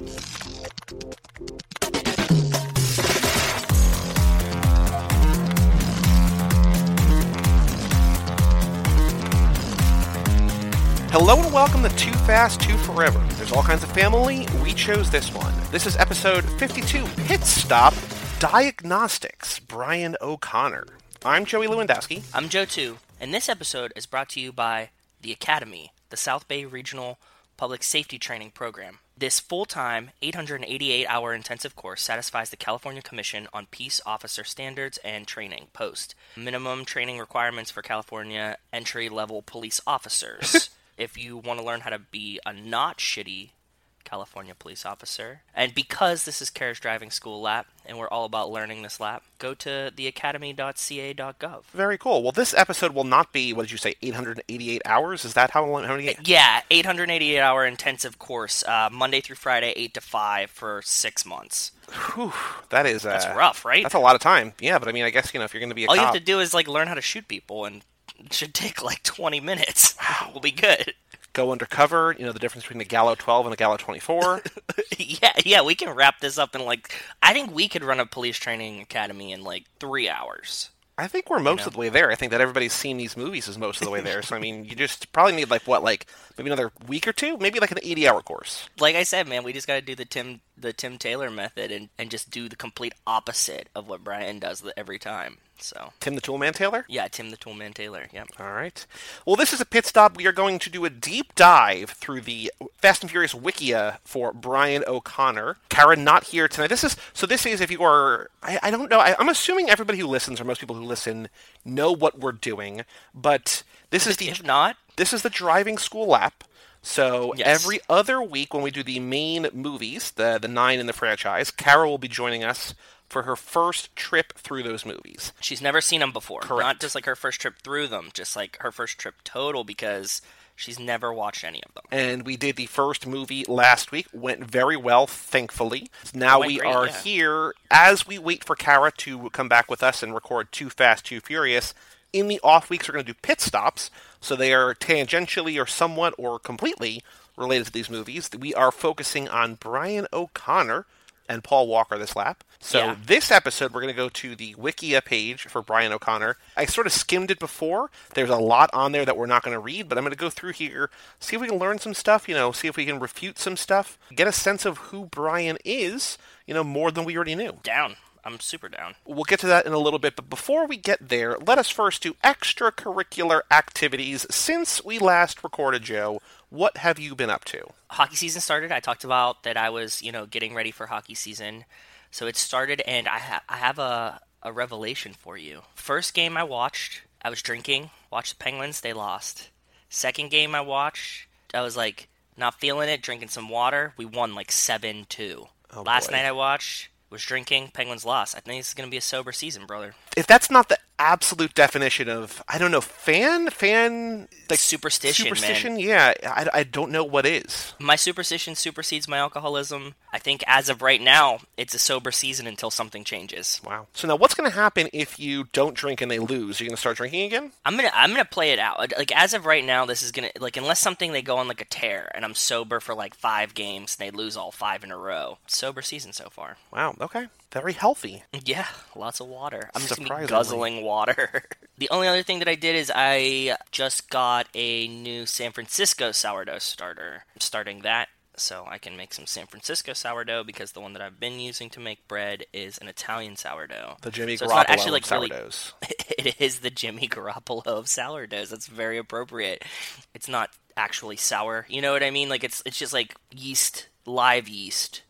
Hello and welcome to Too Fast, Too Forever. There's all kinds of family. We chose this one. This is episode 52 Pit Stop Diagnostics. Brian O'Conner. I'm Joey Lewandowski. I'm Joe too, and this episode is brought to you by the Academy, the South Bay Regional Public Safety Training Program. This full time, 888 hour intensive course satisfies the California Commission on Peace Officer Standards and Training Post. Minimum training requirements for California entry level police officers. if you want to learn how to be a not shitty California police officer. And because this is Carriage Driving School Lap, and we're all about learning this lap, go to theacademy.ca.gov. Very cool. Well, this episode will not be, what did you say, 888 hours? Is that how long? How many? Yeah, 888 hour intensive course, uh, Monday through Friday, 8 to 5 for six months. Whew, that is. Uh, That's rough, right? That's a lot of time. Yeah, but I mean, I guess, you know, if you're going to be a all you have to do is like learn how to shoot people, and it should take like 20 minutes. we'll be good. Go undercover, you know, the difference between the Gallo 12 and a Gallo 24. yeah, yeah, we can wrap this up in like. I think we could run a police training academy in like three hours. I think we're most know? of the way there. I think that everybody's seen these movies is most of the way there. so I mean, you just probably need like what, like maybe another week or two, maybe like an eighty-hour course. Like I said, man, we just got to do the Tim the Tim Taylor method and and just do the complete opposite of what Brian does every time. So Tim the Toolman Taylor. yeah, Tim the Toolman Taylor. Yep. All right. Well, this is a pit stop. We are going to do a deep dive through the Fast and Furious Wikia for Brian O'Conner. Karen not here tonight. This is so. This is if you are. I, I don't know. I, I'm assuming everybody who listens or most people who listen know what we're doing, but this is the If not, this is the driving school lap. So Yes. every other week when we do the main movies, the the nine in the franchise, Carol will be joining us for her first trip through those movies. she's never seen them before. Correct. Not just like her first trip through them, just like her first trip total because she's never watched any of them. and we did the first movie last week. Went very well, thankfully. Now we great, are yeah. here as we wait for Kara to come back with us and record Too Fast, Too Furious. In the off weeks, we're going to do pit stops, so they are tangentially or somewhat or completely related to these movies. We are focusing on Brian O'Conner and Paul Walker this lap. So Yeah. this episode, we're going to go to the Wikia page for Brian O'Conner. I sort of skimmed it before. There's a lot on there that we're not going to read, but I'm going to go through here, see if we can learn some stuff, you know, see if we can refute some stuff, get a sense of who Brian is, you know, more than we already knew. Down. I'm super down. We'll get to that in a little bit, but before we get there, let us first do extracurricular activities. Since we last recorded, Joe, what have you been up to? hockey season started. I talked about that I was, you know, getting ready for hockey season. So it started, and I, ha- I have a, a revelation for you. First game I watched, I was drinking, watched the Penguins, they lost. Second game I watched, I was like, not feeling it, drinking some water. We won like 7 2. Oh, Last boy. night I watched, was drinking, Penguins lost. I think this is going to be a sober season, brother. If that's not the absolute definition of, I don't know, fan, fan, like Superstition, man. superstition, yeah, I, I don't know what is. My superstition supersedes my alcoholism. I think as of right now, it's a sober season until something changes. Wow. So now, what's going to happen if you don't drink and they lose? You're going to start drinking again? I'm gonna I'm gonna play it out. Like as of right now, this is gonna like unless something they go on like a tear and I'm sober for like five games and they lose all five in a row. Sober season so far. Wow. Okay. Very healthy. Yeah, lots of water. I'm just gonna be guzzling water. the only other thing that I did is I just got a new San Francisco sourdough starter. I'm starting that so I can make some San Francisco sourdough because the one that I've been using to make bread is an Italian sourdough. The Jimmy So it's not Garoppolo actually, like, of really- sourdoughs. it is the Jimmy Garoppolo of sourdoughs. That's very appropriate. It's not actually sour. You know what I mean? Like it's it's just like yeast, live yeast.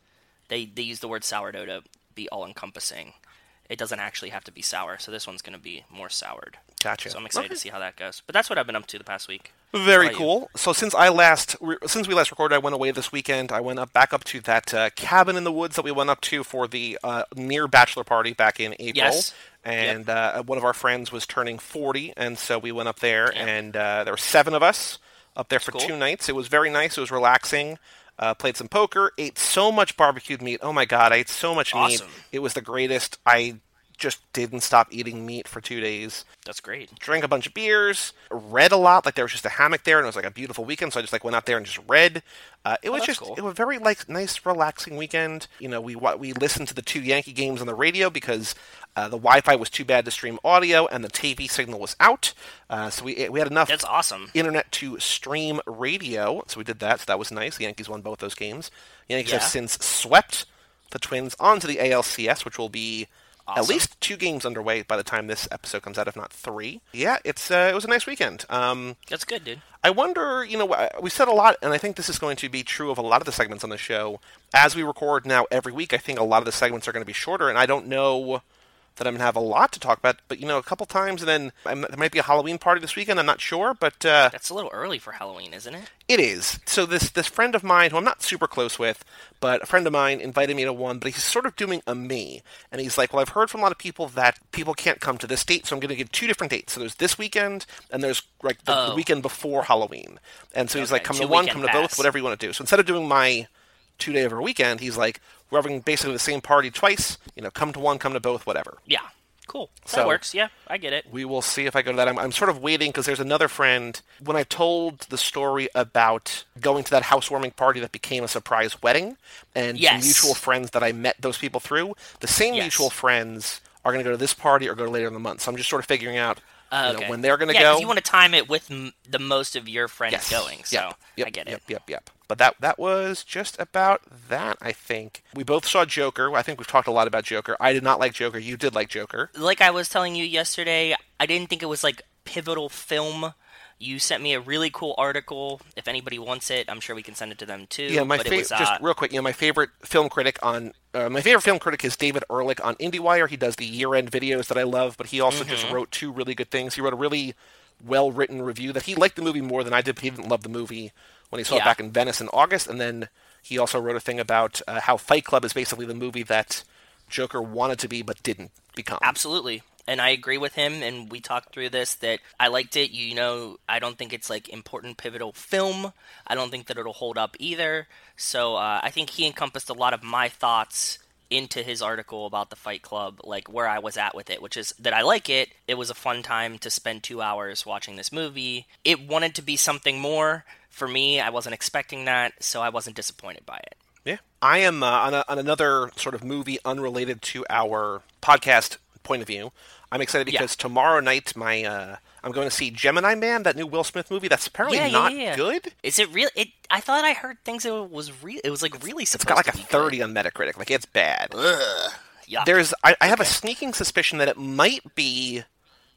They they use the word sourdough to be all encompassing. It doesn't actually have to be sour, so this one's going to be more soured. Gotcha. So I'm excited Okay. to see how that goes. But that's what I've been up to the past week. Very How about you? cool. So since I last, re- since we last recorded, I went away this weekend. I went up back up to that uh, cabin in the woods that we went up to for the uh, near bachelor party back in April. Yes. And uh, one of our friends was turning 40, and so we went up there, Yeah. and uh, there were seven of us up there for Cool. two nights. It was very nice. It was relaxing. Uh, played some poker. Ate so much barbecued meat. Oh my god, I ate so much Awesome. meat. It was the greatest. I just didn't stop eating meat for two days. That's great. Drank a bunch of beers, read a lot. Like there was just a hammock there, and it was like a beautiful weekend. So I just like went out there and just read. Uh, it was Oh, that's just cool. it was very like nice, relaxing weekend. You know, we we listened to the two Yankee games on the radio because uh, the Wi-Fi was too bad to stream audio, and the TV signal was out. Uh, so we we had enough That's awesome. internet to stream radio. So we did that. So that was nice. The Yankees won both those games. The Yankees have since swept the Twins onto the ALCS, which will be at least two games underway by the time this episode comes out, if not three. Yeah, it's uh, it was a nice weekend. Um, That's good, dude. I wonder, you know, we said a lot, and I think this is going to be true of a lot of the segments on the show. As we record now every week, I think a lot of the segments are going to be shorter, and I don't know that I'm going to have a lot to talk about, but, you know, a couple times, and then um, there might be a Halloween party this weekend, I'm not sure, but uh, That's a little early for Halloween, isn't it? it is. So this this friend of mine, who I'm not super close with, but a friend of mine invited me to one, but he's sort of doing a me, and he's like, "Well, I've heard from a lot of people that people can't come to this date, so I'm going to give two different dates. So there's this weekend, and there's like the, the Oh. weekend before Halloween. And so he's like, "Come to one, come to both, whatever you want to do." So instead of doing my two day over a weekend, he's like, "We're having basically the same party twice. You know, come to one, come to both, whatever." Yeah. Cool. That So- works. Yeah, I get it. We will see if I go to that. I'm, I'm sort of waiting because there's another friend. When I told the story about going to that housewarming party that became a surprise wedding, and Yes. mutual friends that I met those people through, the same Yes. mutual friends are going to go to this party or go to later in the month. So I'm just sort of figuring out Uh, you know, when they're going to yeah, go. you want to time it with m- the most of your friends yes. going. So Yep. Yep. I get it. Yep. Yep. Yep. But that that was just about that. I think we both saw Joker. I think we've talked a lot about Joker. I did not like Joker. You did like Joker. Like I was telling you yesterday, I didn't think it was like pivotal film. You sent me a really cool article. If anybody wants it, I'm sure we can send it to them too. Yeah, my but it favorite. was, uh, just real quick, you know, my favorite film critic on uh, my favorite film critic is David Ehrlich on IndieWire. He does the year-end videos that I love, but he also just Mm-hmm. wrote two really good things. He wrote a really well-written review that he liked the movie more than I did. But he didn't love the movie when he saw it back in Venice in August, and then he also wrote a thing about uh, how Fight Club is basically the movie that Joker wanted to be but didn't become. Absolutely. And I agree with him, and we talked through this that I liked it. You know, I don't think it's like important pivotal film. I don't think that it'll hold up either. So uh, I think he encompassed a lot of my thoughts into his article about the Fight Club, like where I was at with it, which is that I like it. It was a fun time to spend two hours watching this movie. It wanted to be something more. For me, I wasn't expecting that, so I wasn't disappointed by it. Yeah, I am uh, on, a, on another sort of movie unrelated to our podcast point of view. I'm excited Yeah. because tomorrow night my uh, I'm going to see Gemini Man, that new Will Smith movie. That's apparently Yeah, not yeah, yeah. good. Is it real? It. I thought I heard things. It was real. It was like really It's got like a be good. 30 on Metacritic. Like it's bad. Yuck. There's I, I have a sneaking suspicion that it might be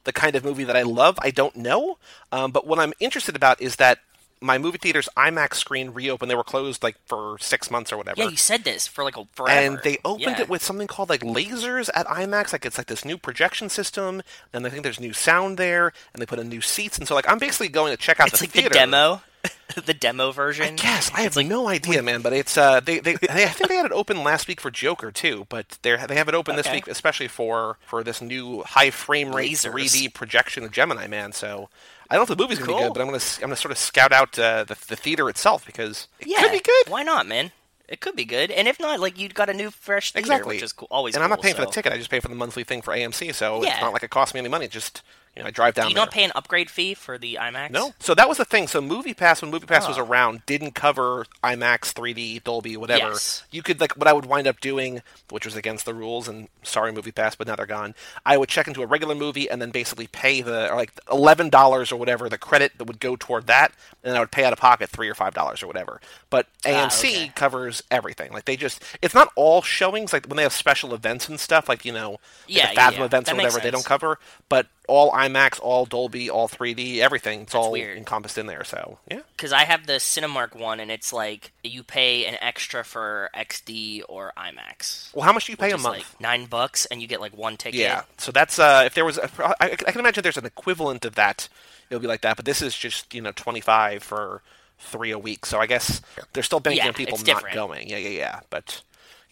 the kind of movie that I love. I don't know, um, but what I'm interested about is that my movie theater's IMAX screen reopened. They were closed like for six months or whatever. Yeah, you said this for like a forever. and they opened Yeah. it with something called like lasers at IMAX. Like it's like this new projection system, and I think there's new sound there, and they put in new seats, and so like I'm basically going to check out It's the like theater. the demo, the demo version. Yes, I have like no idea, man. But it's uh, they, they, they I think they had it open last week for Joker too, but they they have it open this week, especially for for this new high frame rate Lasers. 3D projection of Gemini Man. So I don't know if the movie's gonna be good, but I'm gonna I'm gonna sort of scout out uh, the the theater itself because it yeah, could be good. Why not, man? It could be good, and if not, like you've got a new fresh theater, Exactly, which is cool, always. And I'm not cool, paying for the ticket; I just pay for the monthly thing for AMC. So it's not like it costs me any money. Just you know, I drive down You there. don't pay an upgrade fee for the IMAX. No. So that was the thing. So MoviePass, when MoviePass was Oh. around, didn't cover IMAX, 3D, Dolby, whatever. Yes. You could like what I would wind up doing, which was against the rules, and sorry MoviePass, but now they're gone. I would check into a regular movie and then basically pay the or like eleven dollars or whatever the credit that would go toward that, and then I would pay out of pocket three or five dollars or whatever. But AMC Ah, okay. covers everything. Like they just, it's not all showings. Like when they have special events and stuff, like you know, like Yeah, the yeah, Fathom yeah. events That or whatever, they don't cover. But all IMAX, all Dolby, all 3D, everything, it's all weird. encompassed in there. So yeah, because I have the Cinemark one, and it's like you pay an extra for XD or IMAX. well, how much do you pay a month? like nine bucks, and you get like one ticket. yeah, so that's uh, if there was, a, I, I can imagine there's an equivalent of that. It'll be like that, but this is just you know 25 for three a week. So I guess they're still banking Yeah, on people not different. going. Yeah, yeah, yeah. But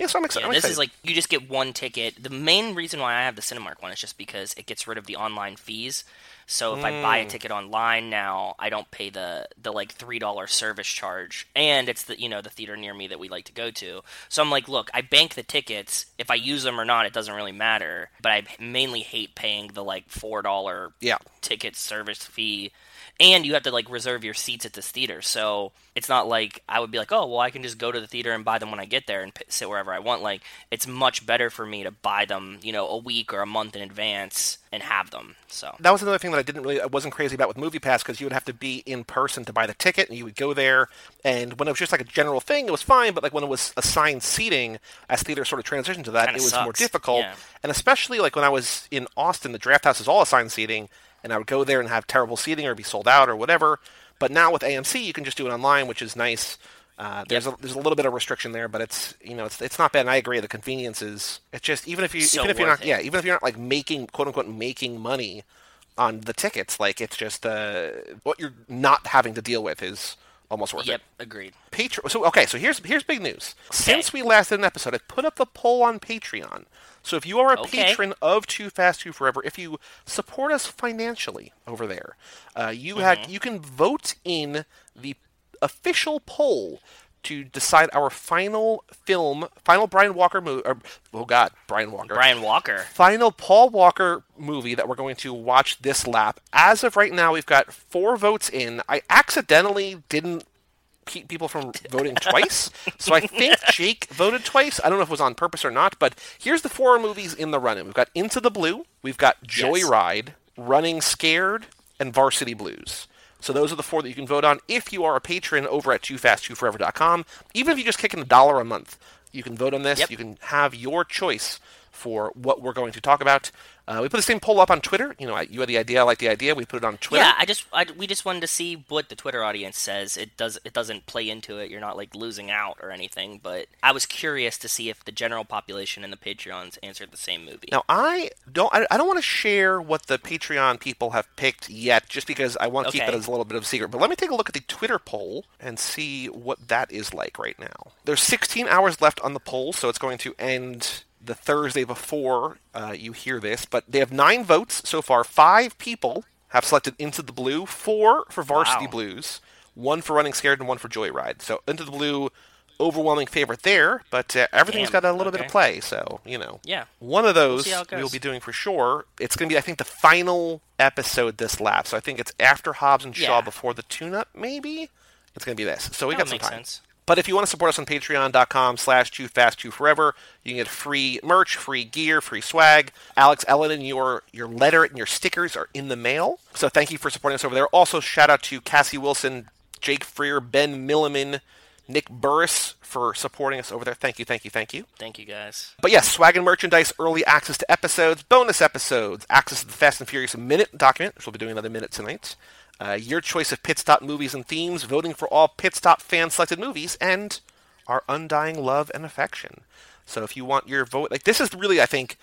yeah, so I'm, exci- Yeah, I'm this excited. is like you just get one ticket. The main reason why I have the Cinemark one is just because it gets rid of the online fees. So if I buy Mm. a ticket online now, I don't pay the the like three dollar service charge, and it's the you know the theater near me that we like to go to. So I'm like, look, I bank the tickets. If I use them or not, it doesn't really matter. But I mainly hate paying the like four dollar Yeah. ticket service fee and you have to like reserve your seats at this theater so it's not like i would be like oh well i can just go to the theater and buy them when i get there and p- sit wherever i want like it's much better for me to buy them you know a week or a month in advance and have them so that was another thing that I didn't really, I wasn't crazy about with MoviePass because you would have to be in person to buy the ticket, and you would go there. And when it was just like a general thing, it was fine. But like when it was assigned seating, as theaters sort of transitioned to that, Kinda it was more difficult. Yeah. And especially like when I was in Austin, the Drafthouse is all assigned seating, and I would go there and have terrible seating or be sold out or whatever. But now with AMC, you can just do it online, which is nice. Uh, there's a there's a little bit of restriction there, but it's you know it's it's not bad. And I agree, the convenience is it's just even if you So even if you're not it. yeah even if you're not like making quote unquote making money on the tickets, like it's just uh, what you're not having to deal with is almost worth yep it. agreed Patreon. So okay, so here's here's big news. Since we last did an episode, I put up a poll on Patreon. So if you are a Okay. patron of Too Fast Too Forever, if you support us financially over there, uh, you Mm-hmm. had you can vote in the official poll to decide our final film, final Brian Walker movie. Or, oh God, Brian Walker. brian walker Final Paul Walker movie that we're going to watch this lap. As of right now, we've got four votes in. I accidentally didn't keep people from voting twice, so I think Jake voted twice. I don't know if it was on purpose or not, but here's the four movies in the run-in. We've got Into the Blue, we've got Joyride, Running Scared, and Varsity Blues. So those are the four that you can vote on if you are a patron over at toofast2forever.com. Even if you just kick in a dollar a month, you can vote on this. Yep. You can have your choice for what we're going to talk about. Uh, we put the same poll up on Twitter. You know, I, you had the idea, I like the idea. We put it on Twitter. yeah i just I, we just wanted to see what the twitter audience says it does it doesn't play into it you're not like losing out or anything but i was curious to see if the general population and the patreons answered the same movie Now I don't I, I don't want to share what the Patreon people have picked yet, just because I want to keep it as a little bit of a secret. But let me take a look at the Twitter poll and see what that is like right now. There's 16 hours left on the poll, so it's going to end the Thursday before uh, you hear this. But they have nine votes so far. Five people have selected Into the Blue, four for Varsity Wow. Blues, one for Running Scared, and one for Joyride. So Into the Blue. Overwhelming favorite there, but uh, everything's Damn, got a little bit of play, so you know. Yeah. One of those it we'll be doing for sure. It's going to be, I think, the final episode this lap. So I think it's after Hobbs and Shaw Yeah. before the tune-up, maybe. It's going to be this. So we That got some time. sense. But if you want to support us on patreon.com slash too fast too forever, you can get free merch, free gear, free swag. Alex Ellen and your your letter and your stickers are in the mail. So thank you for supporting us over there. Also shout out to Cassie Wilson, Jake Freer, Ben Milliman, Nick Burris for supporting us over there. Thank you, thank you, thank you. Thank you guys. But yes, swag and merchandise, early access to episodes, bonus episodes, access to the Fast and Furious Minute document, which we'll be doing another minute tonight. Uh, your choice of pit stop movies and themes, voting for all pit stop fan selected movies, and our undying love and affection. So if you want your vote, like this is really, I think,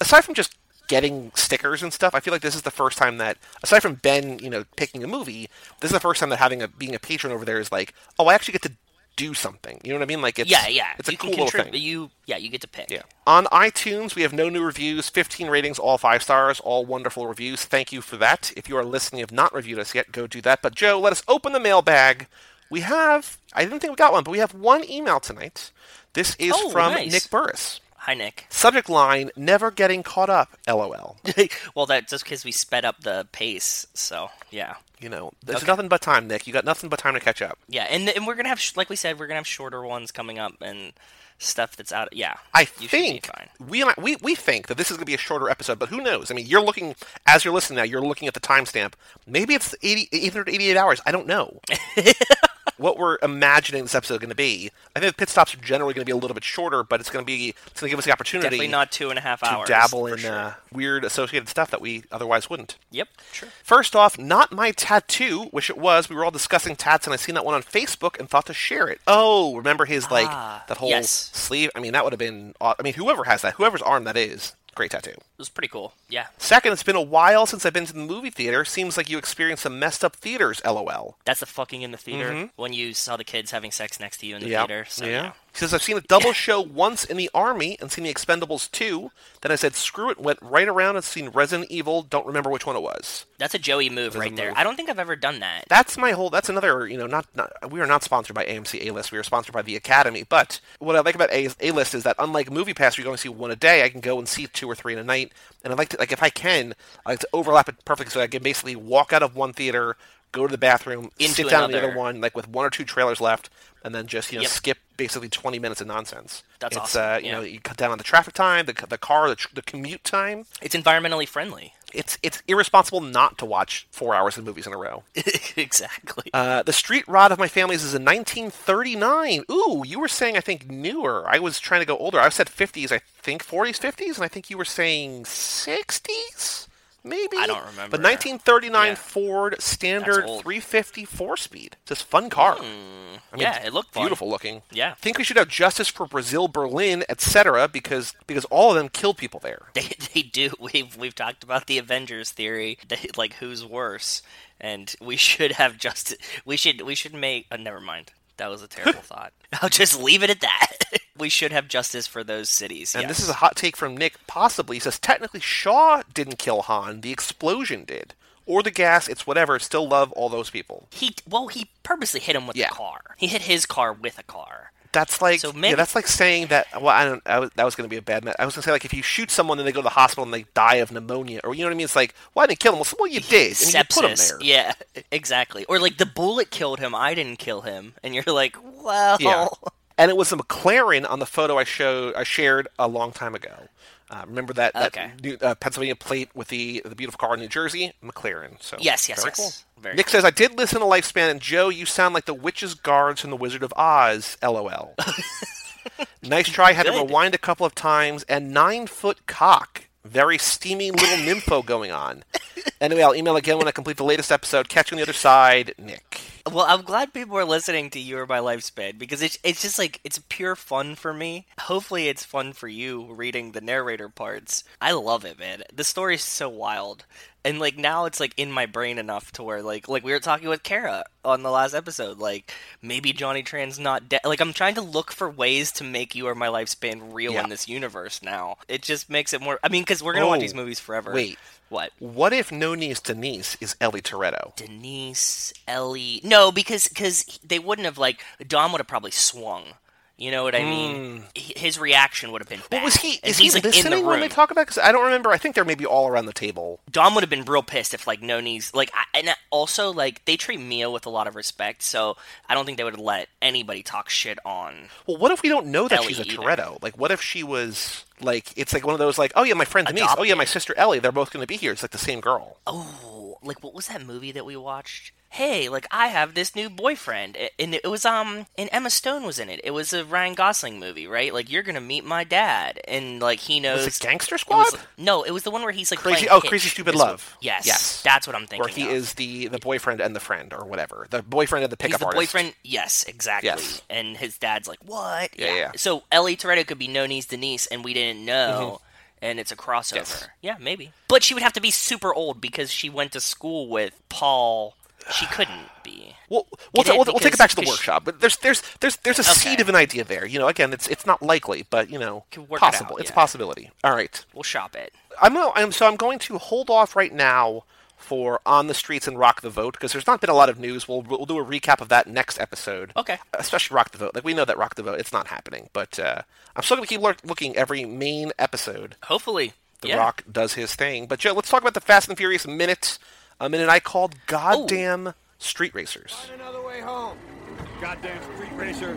aside from just getting stickers and stuff, I feel like this is the first time that, aside from Ben, you know, picking a movie, this is the first time that having a being a patron over there is like, oh, I actually get to do something. You know what I mean? Like it's Yeah, yeah. it's a you cool little thing. You yeah, you get to pick. Yeah. On iTunes, we have no new reviews, 15 ratings, all five stars, all wonderful reviews. Thank you for that. If you are listening, have not reviewed us yet, go do that. But Joe, let us open the mailbag. We have, I didn't think we got one, but we have one email tonight. This is Oh, from nice. Nick Burris. Hi Nick. Subject line, never getting caught up, lol. well, that's just because we sped up the pace. So yeah, You know, there's Okay. nothing but time, Nick. You got nothing but time to catch up. yeah, and and we're gonna have like we said, we're gonna have shorter ones coming up and stuff that's out. Yeah, I you think we, we we think that this is going to be a shorter episode, but who knows? I mean, you're looking as you're listening now. You're looking at the timestamp. Maybe it's 80, 888 hours. I don't know. what we're imagining this episode going to be. I think the pit stops are generally going to be a little bit shorter, but it's going to be it's going to give us the opportunity Definitely not two and a half to hours. dabble in sure. uh, weird associated stuff that we otherwise wouldn't. Yep, sure. First off, not my tattoo, which it was. We were all discussing tats, and I seen that one on Facebook and thought to share it. Oh, remember his like Ah, that whole yes. sleeve? I mean, that would have been. I mean, whoever has that, whoever's arm that is, great tattoo. It was pretty cool. Yeah, Second, it's been a while since I've been to the movie theater. Seems like you experienced some messed up theaters. LOL. that's the fucking in the theater mm-hmm. when you saw the kids having sex next to you in the Yeah, theater. So yeah. yeah, He says, I've seen a double show once in the Army and seen The Expendables 2. Then I said, screw it, went right around and seen Resident Evil. Don't remember which one it was. That's a Joey move right there. move. I don't think I've ever done that. That's my whole, that's another, you know, not, not we are not sponsored by AMC A-List. We are sponsored by The Academy. But what I like about A- A-List is that unlike MoviePass, where you only see one a day, I can go and see two or three in a night. And I like to, like, if I can, I like to overlap it perfectly so I can basically walk out of one theater, go to the bathroom, Into sit down in the other one, like with one or two trailers left, and then just, you know, Yep. skip basically 20 minutes of nonsense. That's it's, awesome, Uh, you yeah. know, you cut down on the traffic time, the, the car, the, tr- the commute time. It's environmentally friendly. It's it's irresponsible not to watch four hours of movies in a row. exactly. Uh, the street rod of my family's is in 1939. Ooh, you were saying I think newer. I was trying to go older. I said 50s. I think 40s, 50s, and I think you were saying 60s. Maybe I don't remember. But 1939 Yeah. Ford Standard That's 350 four-speed. It's this fun car. I mean, yeah, it looked fun. beautiful looking. Yeah. think we should have justice for Brazil, Berlin, etc. Because because all of them killed people there. They, they do. We've we've talked about the Avengers theory, they, like who's worse, and we should have justice. We should we should make. Uh, never mind. That was a terrible thought. I'll just leave it at that. we should have justice for those cities. And yes. this is a hot take from Nick. Possibly, he says technically Shaw didn't kill Han. The explosion did, or the gas. It's whatever. Still love all those people. he well he purposely hit him with Yeah. the car. He hit his car with a car. That's like So yeah, that's like saying that. Well, I don't. I was, that was going to be a bad. I was going to say like if you shoot someone and they go to the hospital and they die of pneumonia, or you know what I mean. It's like, well, I didn't kill him? Well, so- well you did. I mean, you put Sepsis. there. Yeah, exactly. Or like the bullet killed him. I didn't kill him, and you're like, well, Yeah. And it was a McLaren on the photo I showed, I shared a long time ago. Uh, remember that, that Okay. new, uh, Pennsylvania plate with the the beautiful car in New Jersey, McLaren. So Yes, yes, very yes. cool. Very Nick says I did listen to Lifespan, and Joe, you sound like the witch's guards from the Wizard of Oz. LOL. nice try. Had to rewind a couple of times, and nine foot cock. Very steamy little nympho going on. Anyway, I'll email again when I complete the latest episode. Catch you on the other side, Nick. Well, I'm glad people are listening to You Are My Lifespan because it's it's just like it's pure fun for me. Hopefully, it's fun for you reading the narrator parts. I love it, man. The story's so wild, and like now it's like in my brain enough to where like like we were talking with Kara on the last episode. Like maybe Johnny Tran's not dead. Like I'm trying to look for ways to make You Are My Lifespan real Yeah. in this universe now. It just makes it more. I mean, because we're gonna watch Oh, these movies forever. wait. What? What if no niece Denise is Ellie Toretto? Denise, Ellie. No, because because they wouldn't have like Dom would have probably swung. You know what I mean? Hmm. H- His reaction would have been bad. Well, was he? Is he like in the listening when they talk about? Because I don't remember. I think they're maybe all around the table. Dom would have been real pissed if like no knees like I, and also like they treat Mia with a lot of respect, so I don't think they would let anybody talk shit on. Well, what if we don't know that Ellie she's a either. Toretto? Like, what if she was like? It's like one of those like, oh yeah, my friend Denise. Oh yeah, my sister Ellie. They're both going to be here. It's like the same girl. Oh, like what was that movie that we watched? Hey, like I have this new boyfriend, and it was um, and Emma Stone was in it. It was a Ryan Gosling movie, right? Like you're gonna meet my dad, and like he knows. Was it Gangster It Squad? was- no, it was the one where he's like Crazy- oh, Hitch. Crazy Stupid what- Love. Yes, Yes. that's what I'm thinking. Where he of. is the the boyfriend and the friend, or whatever. The boyfriend and the He's pickup the artist. boyfriend. Yes, exactly. Yes. And his dad's like, "What?" Yeah, yeah. So Ellie Toretto could be no knees Denise, and we didn't Mm-hmm. know. And it's a crossover. Yes. Yeah, maybe. But she would have to be super old because she went to school with Paul. She couldn't be. We'll we'll, it? we'll, take it back to the workshop. But there's there's there's there's a seed of an idea there. You know, again, it's it's not likely, but you know, work it possible. out, It's a possibility. All right. We'll shop it. I'm, gonna- I'm so I'm going to hold off right now for on the streets and rock the vote because there's not been a lot of news. We'll we'll do a recap of that next episode. Okay. Especially rock the vote. Like we know that rock the vote, it's not happening, but uh, I'm still going to keep look- looking every main episode. Hopefully. The yeah. Rock does his thing. But Joe, let's talk about the Fast and Furious minute. A minute I called goddamn street racers. Another way home. Goddamn street racer.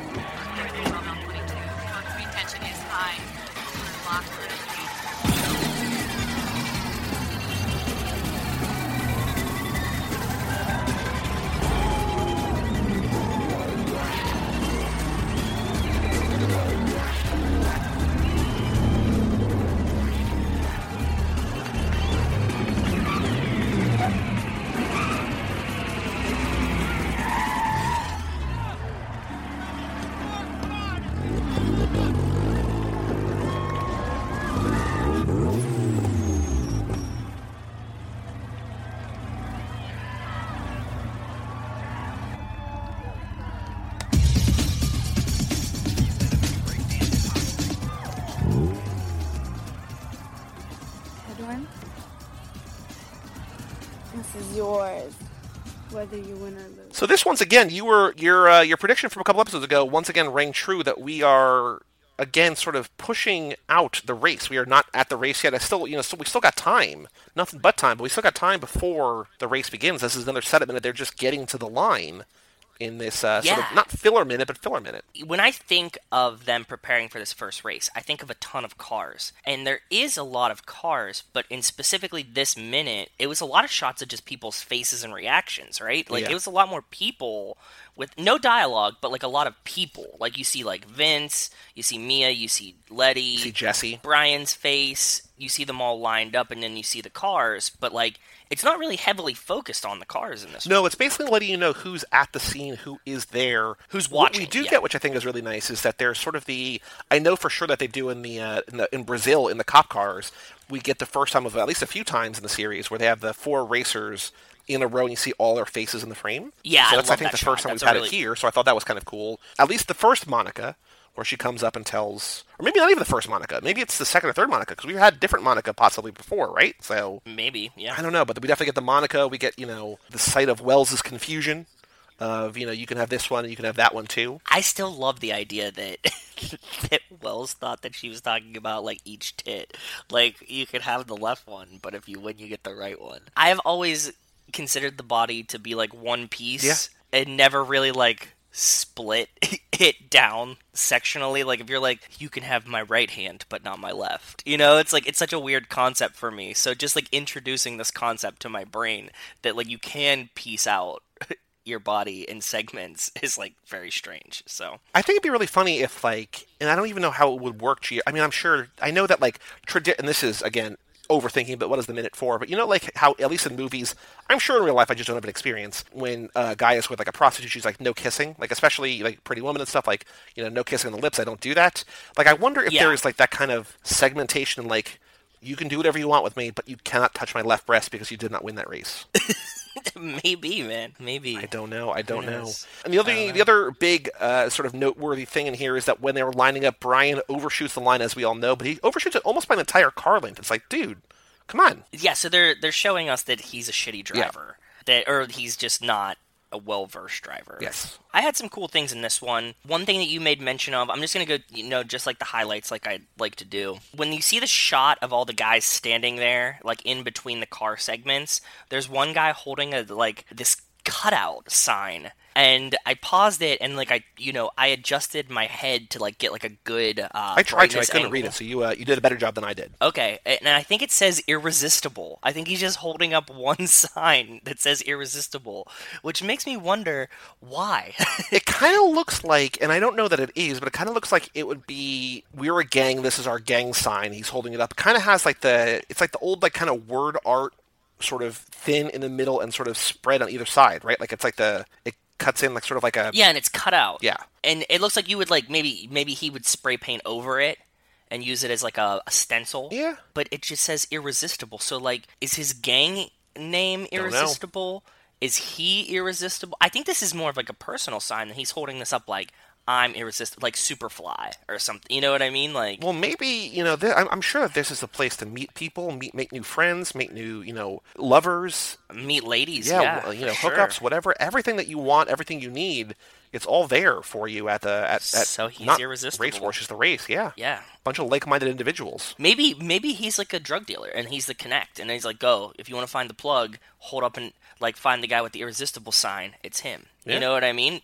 Yours, whether you win or lose. So this once again, you were your uh, your prediction from a couple episodes ago once again rang true that we are again sort of pushing out the race. We are not at the race yet. I still, you know, so we still got time, nothing but time, but we still got time before the race begins. This is another setup minute. They're just getting to the line in this uh, sort of not filler minute, but filler minute. when I think of them preparing for this first race, I think of a ton of cars. And there is a lot of cars, but in specifically this minute, it was a lot of shots of just people's faces and reactions, right? Like Yeah. it was a lot more people with no dialogue, but like a lot of people. Like you see like Vince, you see Mia, you see Letty, you See Jesse. Brian's face, you see them all lined up and then you see the cars, but like it's not really heavily focused on the cars in this No, it's basically letting you know who's at the scene, who is there, Who's What we do yeah. get, which I think is really nice, is that there's sort of the. I know for sure that they do in the uh, in, the, in Brazil in the cop cars. We get the first time of at least a few times in the series where they have the four racers in a row and you see all their faces in the frame. Yeah, so I that's love think that the first shot. time That's we've had really- it here. So I thought that was kind of cool. At least the first Monica, where she comes up and tells, or maybe not even the first Monica. Maybe it's the second or third Monica because we've had different Monica possibly before, right? So maybe, yeah. I don't know, but we definitely get the Monica. We get, you know, the sight of Wells's confusion of, you know, you can have this one and you can have that one too. I still love the idea that that Wells thought that she was talking about like each tit. Like you could have the left one, but if you win, you get the right one. I have always considered the body to be like one piece, Yeah. and never really like split it down sectionally. Like if you're like, you can have my right hand, but not my left. You know, it's like it's such a weird concept for me. So just like introducing this concept to my brain that like you can piece out. Your body in segments is like very strange. So I think it'd be really funny if, like, and I don't even know how it would work. I mean, I'm sure, I know that, like, tradi- and this is, again, overthinking, but what is the minute for? But you know, like, how, at least in movies, I'm sure in real life, I just don't have an experience. When a guy is with, like, a prostitute, she's like, no kissing. Like, especially, like, Pretty Woman and stuff, like, you know, no kissing on the lips, I don't do that. Like, I wonder if Yeah. there is, like, that kind of segmentation, like, you can do whatever you want with me, but you cannot touch my left breast because you did not win that race. Maybe, man. Maybe. I don't know. I don't know. And the other the other big uh, sort of noteworthy thing in here is that when they were lining up, Brian overshoots the line, as we all know, but he overshoots it almost by an entire car length. It's like, dude, come on. Yeah, so they're they're showing us that he's a shitty driver. Yeah. That or he's just not a well versed driver. Yes. I had some cool things in this one. One thing that you made mention of, I'm just gonna go, you know, just like the highlights, like I like to do. When you see the shot of all the guys standing there, like in between the car segments, there's one guy holding a like this cutout sign. And I paused it and like I, you know, I adjusted my head to like get like a good. Uh, I tried to. I couldn't read it, so you uh, you did a better job than I did. Okay, and I think it says irresistible. I think he's just holding up one sign that says irresistible, which makes me wonder why. It kind of looks like, and I don't know that it is, but it kind of looks like it would be we're a gang. This is our gang sign. He's holding it up. It kind of has like the it's like the old like kind of word art, sort of thin in the middle and sort of spread on either side, right? Like it's like the it cuts in like sort of like a yeah, and it's cut out. Yeah. and it looks like you would like maybe maybe he would spray paint over it and use it as like a, a stencil. Yeah. but it just says irresistible. So like, is his gang name irresistible? Is he irresistible? I think this is more of like a personal sign that he's holding this up like I'm irresistible, like Superfly or something. You know what I mean? Like, Well, maybe you know. Th- I'm, I'm sure that this is a place to meet people, meet, make new friends, make new, you know, lovers. meet ladies. Yeah, Yeah, you know, hookups, sure. whatever, everything that you want, everything you need. It's all there for you at the at, at So he's not irresistible. race horse, just the race. Yeah, Yeah. bunch of like-minded individuals. Maybe maybe he's like a drug dealer and he's the connect and he's like, go if you want to find the plug, hold up and like find the guy with the irresistible sign. It's him. Yeah. You know what I mean?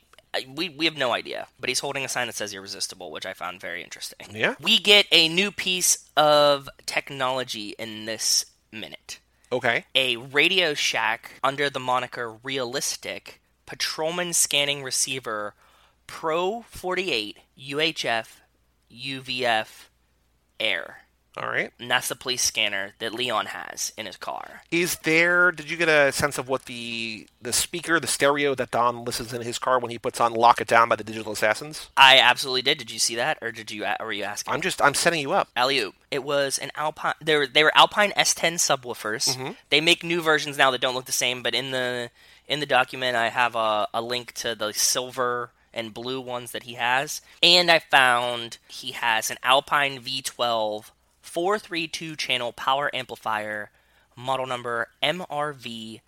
We, we have no idea, but he's holding a sign that says irresistible, which I found very interesting. Yeah. We get a new piece of technology in this minute. Okay, A Radio Shack under the moniker Realistic Patrolman Scanning Receiver Pro 48 UHF UVF Air. All right. And that's the police scanner that Leon has in his car. Is there? Did you get a sense of what the the speaker, the stereo that Dom listens in his car when he puts on "Lock It Down" by the Digital Assassins? I absolutely did. Did you see that, or did you? Or were you asking? I'm just I'm setting you up. Alley oop. It was an Alpine. They were they were Alpine S10 subwoofers. Mm-hmm. They make new versions now that don't look the same. But in the in the document, I have a, a link to the silver and blue ones that he has, and I found he has an Alpine V12 432 channel power amplifier, model number MRV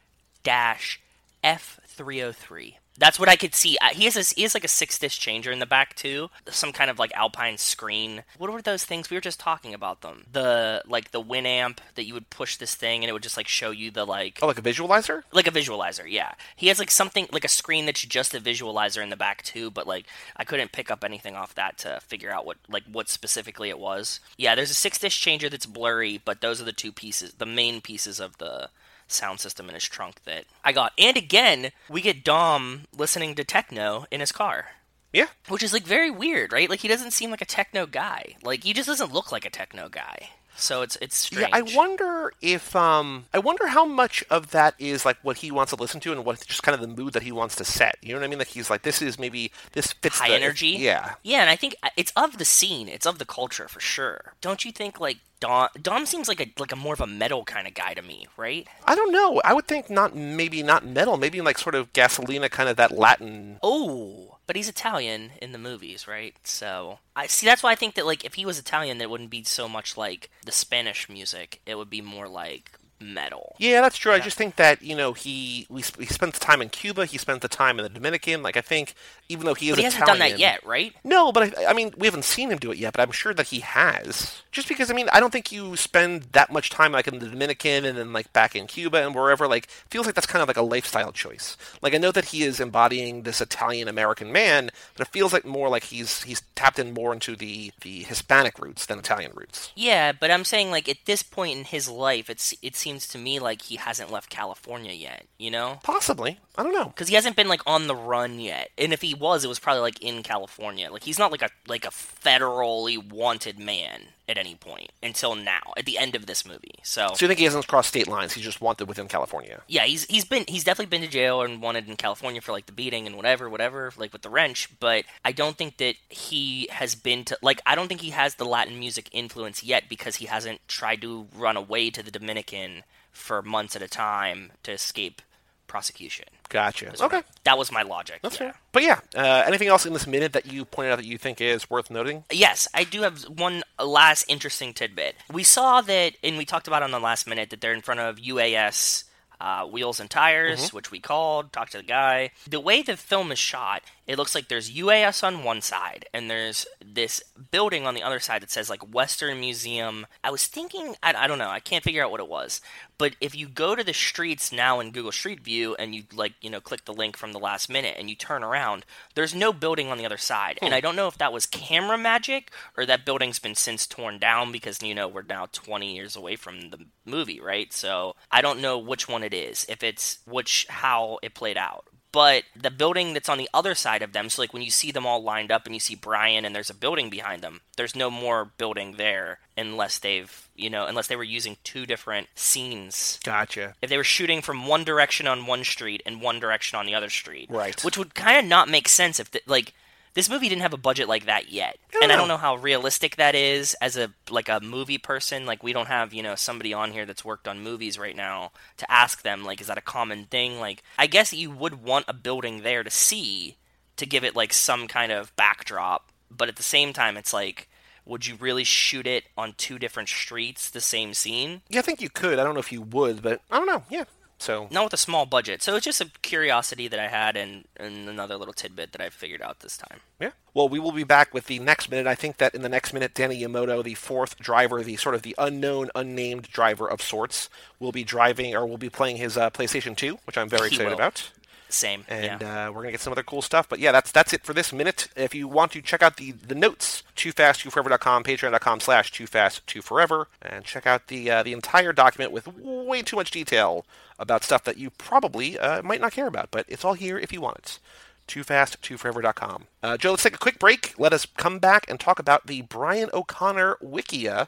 F303. That's what I could see. He has a, he has like a six disc changer in the back too. Some kind of like Alpine screen. What were those things we were just talking about them? The like the Winamp that you would push this thing and it would just like show you the like Oh, like a visualizer? like a visualizer. Yeah, he has like something like a screen that's just a visualizer in the back too. But like I couldn't pick up anything off that to figure out what like what specifically it was. Yeah, there's a six disc changer that's blurry, but those are the two pieces, the main pieces of the sound system in his trunk that I got. And again, we get Dom listening to techno in his car. Yeah. Which is like very weird, right? Like he doesn't seem like a techno guy. Like he just doesn't look like a techno guy. So it's it's strange. Yeah, I wonder if um, I wonder how much of that is like what he wants to listen to and what just kind of the mood that he wants to set. You know what I mean? Like he's like, this is maybe this fits high the- energy. Yeah, Yeah, and I think uh, it's of the scene, it's of the culture for sure. Don't you think like Dom Dom seems like a like a more of a metal kind of guy to me, right? I don't know. I would think not maybe not metal, maybe like sort of gasolina, kind of that Latin. Oh, but he's Italian in the movies, right? So I see. That's why I think that like if he was Italian, that wouldn't be so much like the Spanish music. It would be more like metal. Yeah, that's true. I just think that you know he we he spent the time in Cuba, he spent the time in the Dominican. Like I think even though he is But he hasn't Italian, done that yet, right? No, but I, I mean, we haven't seen him do it yet, but I'm sure that he has. Just because, I mean, I don't think you spend that much time like in the Dominican and then like back in Cuba and wherever. Like, feels like that's kind of like a lifestyle choice. Like, I know that he is embodying this Italian American man, but it feels like more like he's he's tapped in more into the the Hispanic roots than Italian roots. Yeah, but I'm saying like at this point in his life, it's it seems to me like he hasn't left California yet. You know? Possibly, I don't know. because he hasn't been like on the run yet and if he was it was probably like in california like he's not like a like a federally wanted man at any point until now at the end of this movie so So you think he hasn't crossed state lines? He's just wanted within California. yeah he's he's been he's definitely been to jail and wanted in california for like the beating and whatever whatever like with the wrench but i don't think that he has been to like i don't think he has the latin music influence yet because he hasn't tried to run away to the dominican for months at a time to escape prosecution Gotcha. is what I- Okay, that was my logic that's yeah. fair. But yeah, uh, anything else in this minute that you pointed out that you think is worth noting? Yes, I do have one last interesting tidbit. We saw that, and we talked about on the last minute, that they're in front of UAS uh, wheels and tires, which we called, talked to the guy. The way the film is shot, it looks like there's UAS on one side, and there's this building on the other side that says like Western Museum. I was thinking, I, I don't know, I can't figure out what it was. But if you go to the streets now in Google Street View and you like, you know, click the link from the last minute and you turn around, there's no building on the other side. And hmm. I don't know if that was camera magic or that building's been since torn down because, you know, we're now 20 years away from the movie, right? So I don't know which one it is, if it's which, how it played out. But the building that's on the other side of them, so like when you see them all lined up and you see Brian and there's a building behind them, there's no more building there unless they've, you know, unless they were using two different scenes Gotcha. if they were shooting from one direction on one street and one direction on the other street. Right. Which would kind of not make sense if, the, like, this movie didn't have a budget like that yet. don't and I don't know how realistic that is as a like a movie person. Like we don't have, you know, somebody on here that's worked on movies right now to ask them like is that a common thing? Like I guess you would want a building there to see to give it like some kind of backdrop, but at the same time it's like would you really shoot it on two different streets the same scene? Yeah, I think you could. I don't know if you would, but I don't know. Yeah. So not with a small budget. So it's just a curiosity that I had and, and another little tidbit that I figured out this time. Yeah. Well, we will be back with the next minute. I think that in the next minute, Danny Yamato, the fourth driver, the sort of the unknown, unnamed driver of sorts, will be driving or will be playing his uh, PlayStation 2, which I'm very He excited will. about. Same. And yeah. uh, we're gonna get some other cool stuff. But yeah, that's that's it for this minute. If you want to check out the the notes, too fast too forever.com, patreon.com slash too fast too forever, and check out the uh, the entire document with way too much detail about stuff that you probably uh, might not care about, but it's all here if you want it. Too fast too forever.com. Uh, Joe, let's take a quick break. Let us come back and talk about the Brian O'Conner Wikia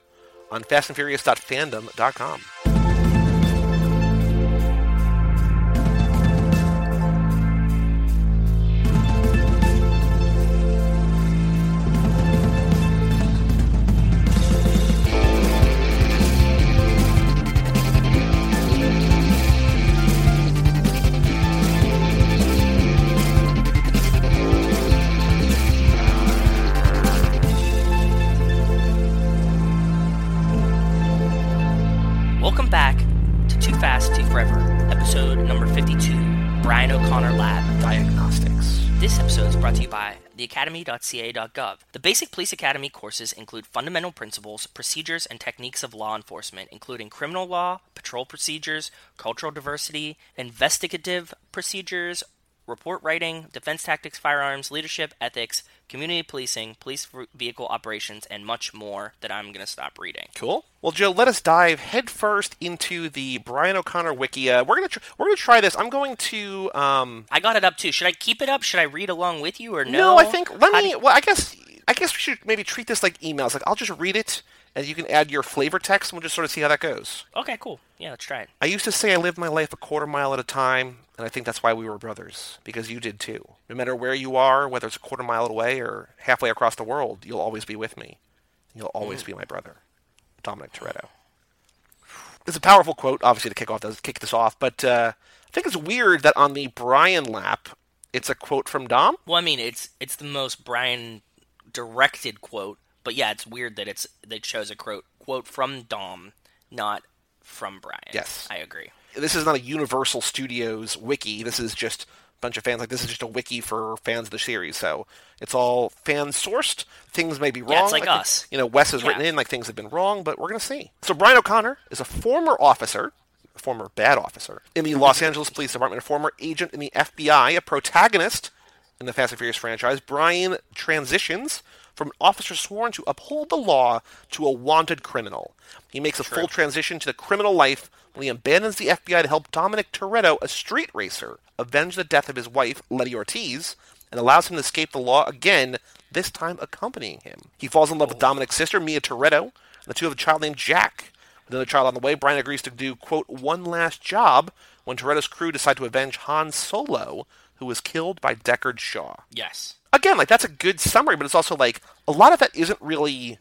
on fastandfurious.fandom.com. theacademy.ca.gov. The basic police academy courses include fundamental principles, procedures, and techniques of law enforcement, including criminal law, patrol procedures, cultural diversity, investigative procedures, report writing, defense tactics, firearms, leadership, ethics, community policing, police vehicle operations, and much more that I'm going to stop reading. Cool. Well, Joe, let us dive headfirst into the Brian O'Conner wiki. Uh, we're gonna tr- we're gonna try this. I'm going to. Um, I got it up too. Should I keep it up? Should I read along with you or no? no, I think. Let How me. do- Well, I guess. I guess we should maybe treat this like emails. Like I'll just read it, and you can add your flavor text, and we'll just sort of see how that goes. Okay, cool. Yeah, let's try it. I used to say I lived my life a quarter mile at a time, and I think that's why we were brothers, because you did too. No matter where you are, whether it's a quarter mile away or halfway across the world, you'll always be with me. You'll always be my brother. Dominic Toretto. It's a powerful quote, obviously, to kick off this, kick this off, but uh, I think it's weird that on the Brian lap, it's a quote from Dom. Well, I mean, it's it's the most Brian directed quote, but yeah, it's weird that it's they chose a quote quote from Dom, not from Brian. Yes. I agree. This is not a Universal Studios wiki. This is just a bunch of fans. Like this is just a wiki for fans of the series. So it's all fan sourced. Things may be wrong. Yeah, it's like think, us. You know, Wes has Yeah. written in like things have been wrong, but we're gonna see. So Brian O'Conner is a former officer. a Former bad officer in the Los Angeles Police Department, a former agent in the FBI, a protagonist in the Fast and Furious franchise. Brian transitions from an officer sworn to uphold the law to a wanted criminal. He makes a full transition to the criminal life when he abandons the FBI to help Dominic Toretto, a street racer, avenge the death of his wife, Letty Ortiz, and allows him to escape the law again, this time accompanying him. He falls in love with oh. Dominic's sister, Mia Toretto, and the two have a child named Jack. With another child on the way, Brian agrees to do, quote, one last job when Toretto's crew decide to avenge Han Seoul-Oh, who was killed by Deckard Shaw Yes. Again, like that's a good summary, but it's also like a lot of that isn't really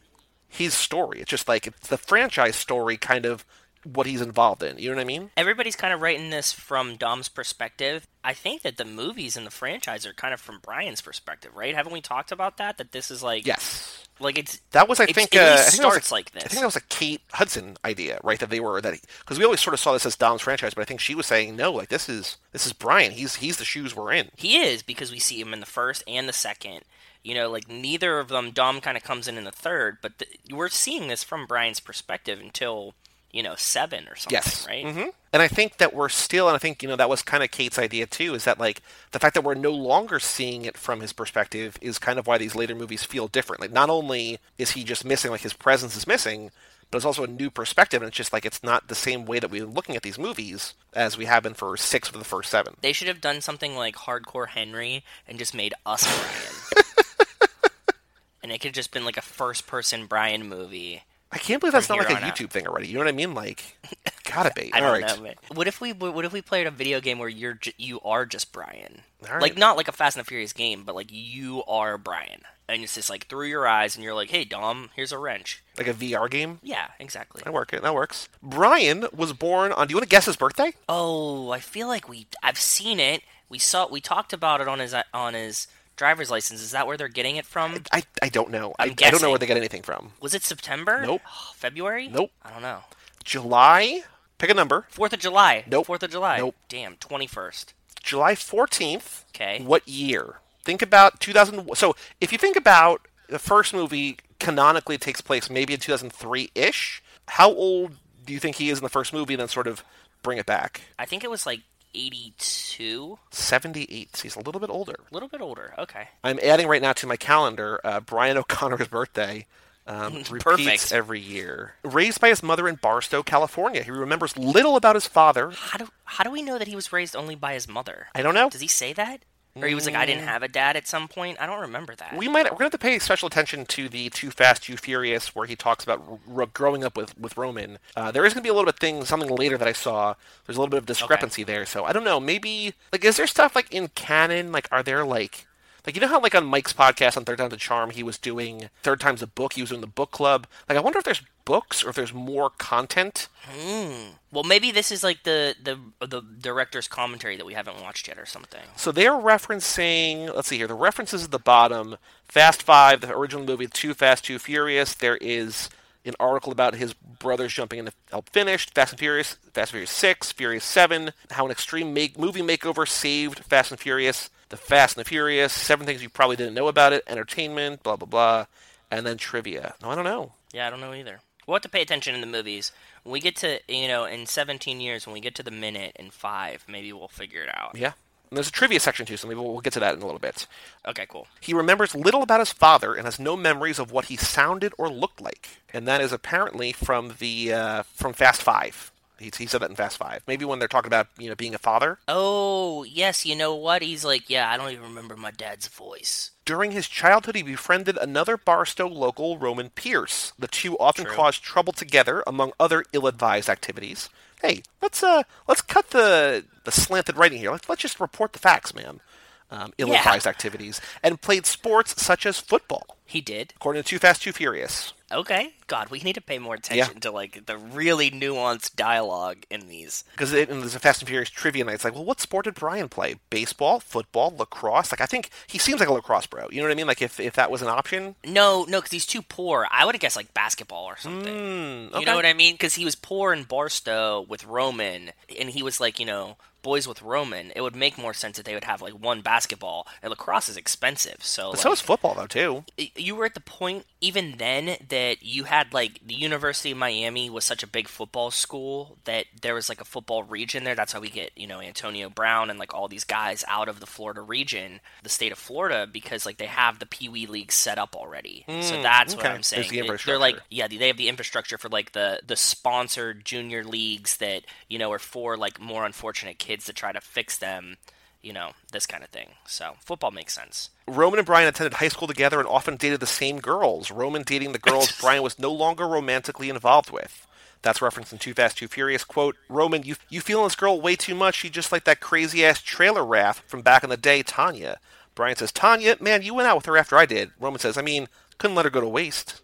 his story. It's just like it's the franchise story, kind of what he's involved in. You know what I mean? Everybody's kind of writing this from Dom's perspective. I think that the movies and the franchise are kind of from Brian's perspective, right? Haven't we talked about that? That this is like Yes. like it's That was, I think, it uh, I think starts a- like this. I think that was a Kate Hudson idea, right? That they were that because we always sort of saw this as Dom's franchise, but I think she was saying no, like this is this is Brian. He's he's the shoes we're in. He is because we see him in the first and the second. You know, like neither of them. Dom kind of comes in in the third, but the, we're seeing this from Brian's perspective until you know seven or something, Yes. right? hmm And I think that we're still, and I think, you know, that was kind of Kate's idea too, is that, like, the fact that we're no longer seeing it from his perspective is kind of why these later movies feel different. Like, not only is he just missing, like, his presence is missing, but it's also a new perspective, and it's just like it's not the same way that we're looking at these movies as we have been for six of the first seven. They should have done something like Hardcore Henry and just made us Brian. and it could have just been like a first-person Brian movie. I can't believe that's not like a on out. YouTube thing already. You know what I mean? Like, gotta be. I All right. know. What if we what if we played a video game where you're ju- you are just Brian? Right. Like not like a Fast and the Furious game, but like you are Brian, and it's just like through your eyes, and you're like, "Hey, Dom, here's a wrench." Like a VR game? Yeah, exactly. That work. That works. Brian was born on. Do you want to guess his birthday? Oh, I feel like we I've seen it. We saw we talked about it on his uh, on his driver's license. Is that where they're getting it from? I, I don't know. I, I'm don't know where they get anything from. Was it September? Nope. February? Nope. I don't know. July. Pick a number. Fourth of July. Nope. Fourth of July. Nope. Damn. Twenty first. July 14th. Okay. What year? Think about 2000. So if you think about the first movie, canonically takes place maybe in 2003 ish. How old do you think he is in the first movie? And then sort of bring it back. I think it was like eighty two. 78. So he's a little bit older. A little bit older. Okay. I'm adding right now to my calendar uh, Brian O'Conner's birthday. Um, repeats Perfect. every year. Raised by his mother in Barstow, California, he remembers little about his father. How do how do we know that he was raised only by his mother? I don't know. Does he say that? Or he was like, I didn't have a dad at some point. I don't remember that. We might we're gonna have to pay special attention to the Too Fast, Too Furious, where he talks about r- growing up with with Roman. Uh, there is gonna be a little bit of thing, something later that I saw. There's a little bit of discrepancy there, so I don't know. Maybe like is there stuff like in canon? Like are there like like you know how like on Mike's podcast on Third Time's a Charm he was doing Third Time's a Book. He was doing the book club. Like I wonder if there's books or if there's more content. Hmm. well, maybe this is like the the the director's commentary that we haven't watched yet or something. So they're referencing, let's see here, the references at the bottom Fast Five, the original movie, Too Fast, Too Furious. There is an article about his brothers jumping in to help finish Fast and Furious, Fast and Furious 6, Furious 7, how an extreme make, movie makeover saved Fast and Furious, The Fast and the Furious, seven things you probably didn't know about it, entertainment, blah, blah, blah, and then trivia. No, I don't know. Yeah, I don't know either. We'll have to pay attention in the movies. When we get to, you know, in 17 years, when we get to the minute in five, maybe we'll figure it out. Yeah. And there's a trivia section too, so maybe we'll get to that in a little bit. Okay, cool. He remembers little about his father and has no memories of what he sounded or looked like, and that is apparently from the uh, from Fast Five. He, he said that in Fast Five. Maybe when they're talking about you know being a father. Oh, yes, you know what? He's like, yeah, I don't even remember my dad's voice. During his childhood, he befriended another Barstow local, Roman Pierce. The two often True. caused trouble together, among other ill-advised activities. Hey, let's uh, let's cut the the slanted writing here. Let's let's just report the facts, man. Um, ill-advised activities, and played sports such as football, He did. according to Too Fast, Too Furious. Okay. God, we need to pay more attention to like the really nuanced dialogue in these. Because there's a Fast and Furious trivia night. It's like, well, what sport did Brian play? Baseball, football, lacrosse? Like, I think he seems like a lacrosse bro. You know what I mean? Like, if if that was an option, No, no, because he's too poor. I would have guessed like basketball or something. Hmm, You know what I mean? Because he was poor in Barstow with Roman, and he was like, you know, boys with Roman. It would make more sense that they would have like one basketball. And lacrosse is expensive, so like, so is football though too. you were at the point even then that you had like the University of Miami was such a big football school that there was like a football region there. That's how we get you know Antonio Brown and like all these guys out of the Florida region, the state of Florida, because like they have the Pee Wee league set up already. so that's what Hmm. I'm saying. The They- They're like yeah, they have the infrastructure for like the the sponsored junior leagues that you know are for like more unfortunate kids to try to fix them. You know this kind of thing. So football makes sense. Roman and Brian attended high school together and often dated the same girls. Roman dating the girls Brian was no longer romantically involved with. That's referenced in Too Fast, Too Furious. Quote, Roman, you, you feeling this girl way too much. She just like that crazy ass trailer raft from back in the day, Tanya. Brian says, Tanya, man, you went out with her after I did. Roman says, I mean, couldn't let her go to waste.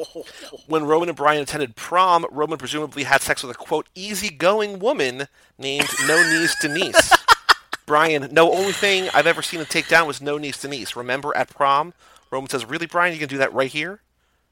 when Roman and Brian attended prom, Roman presumably had sex with a quote easygoing woman named No Knees Denise. Brian, no only thing I've ever seen him take down was No Knees Denise. Remember at prom? Roman says, Really, Brian, you can do that right here?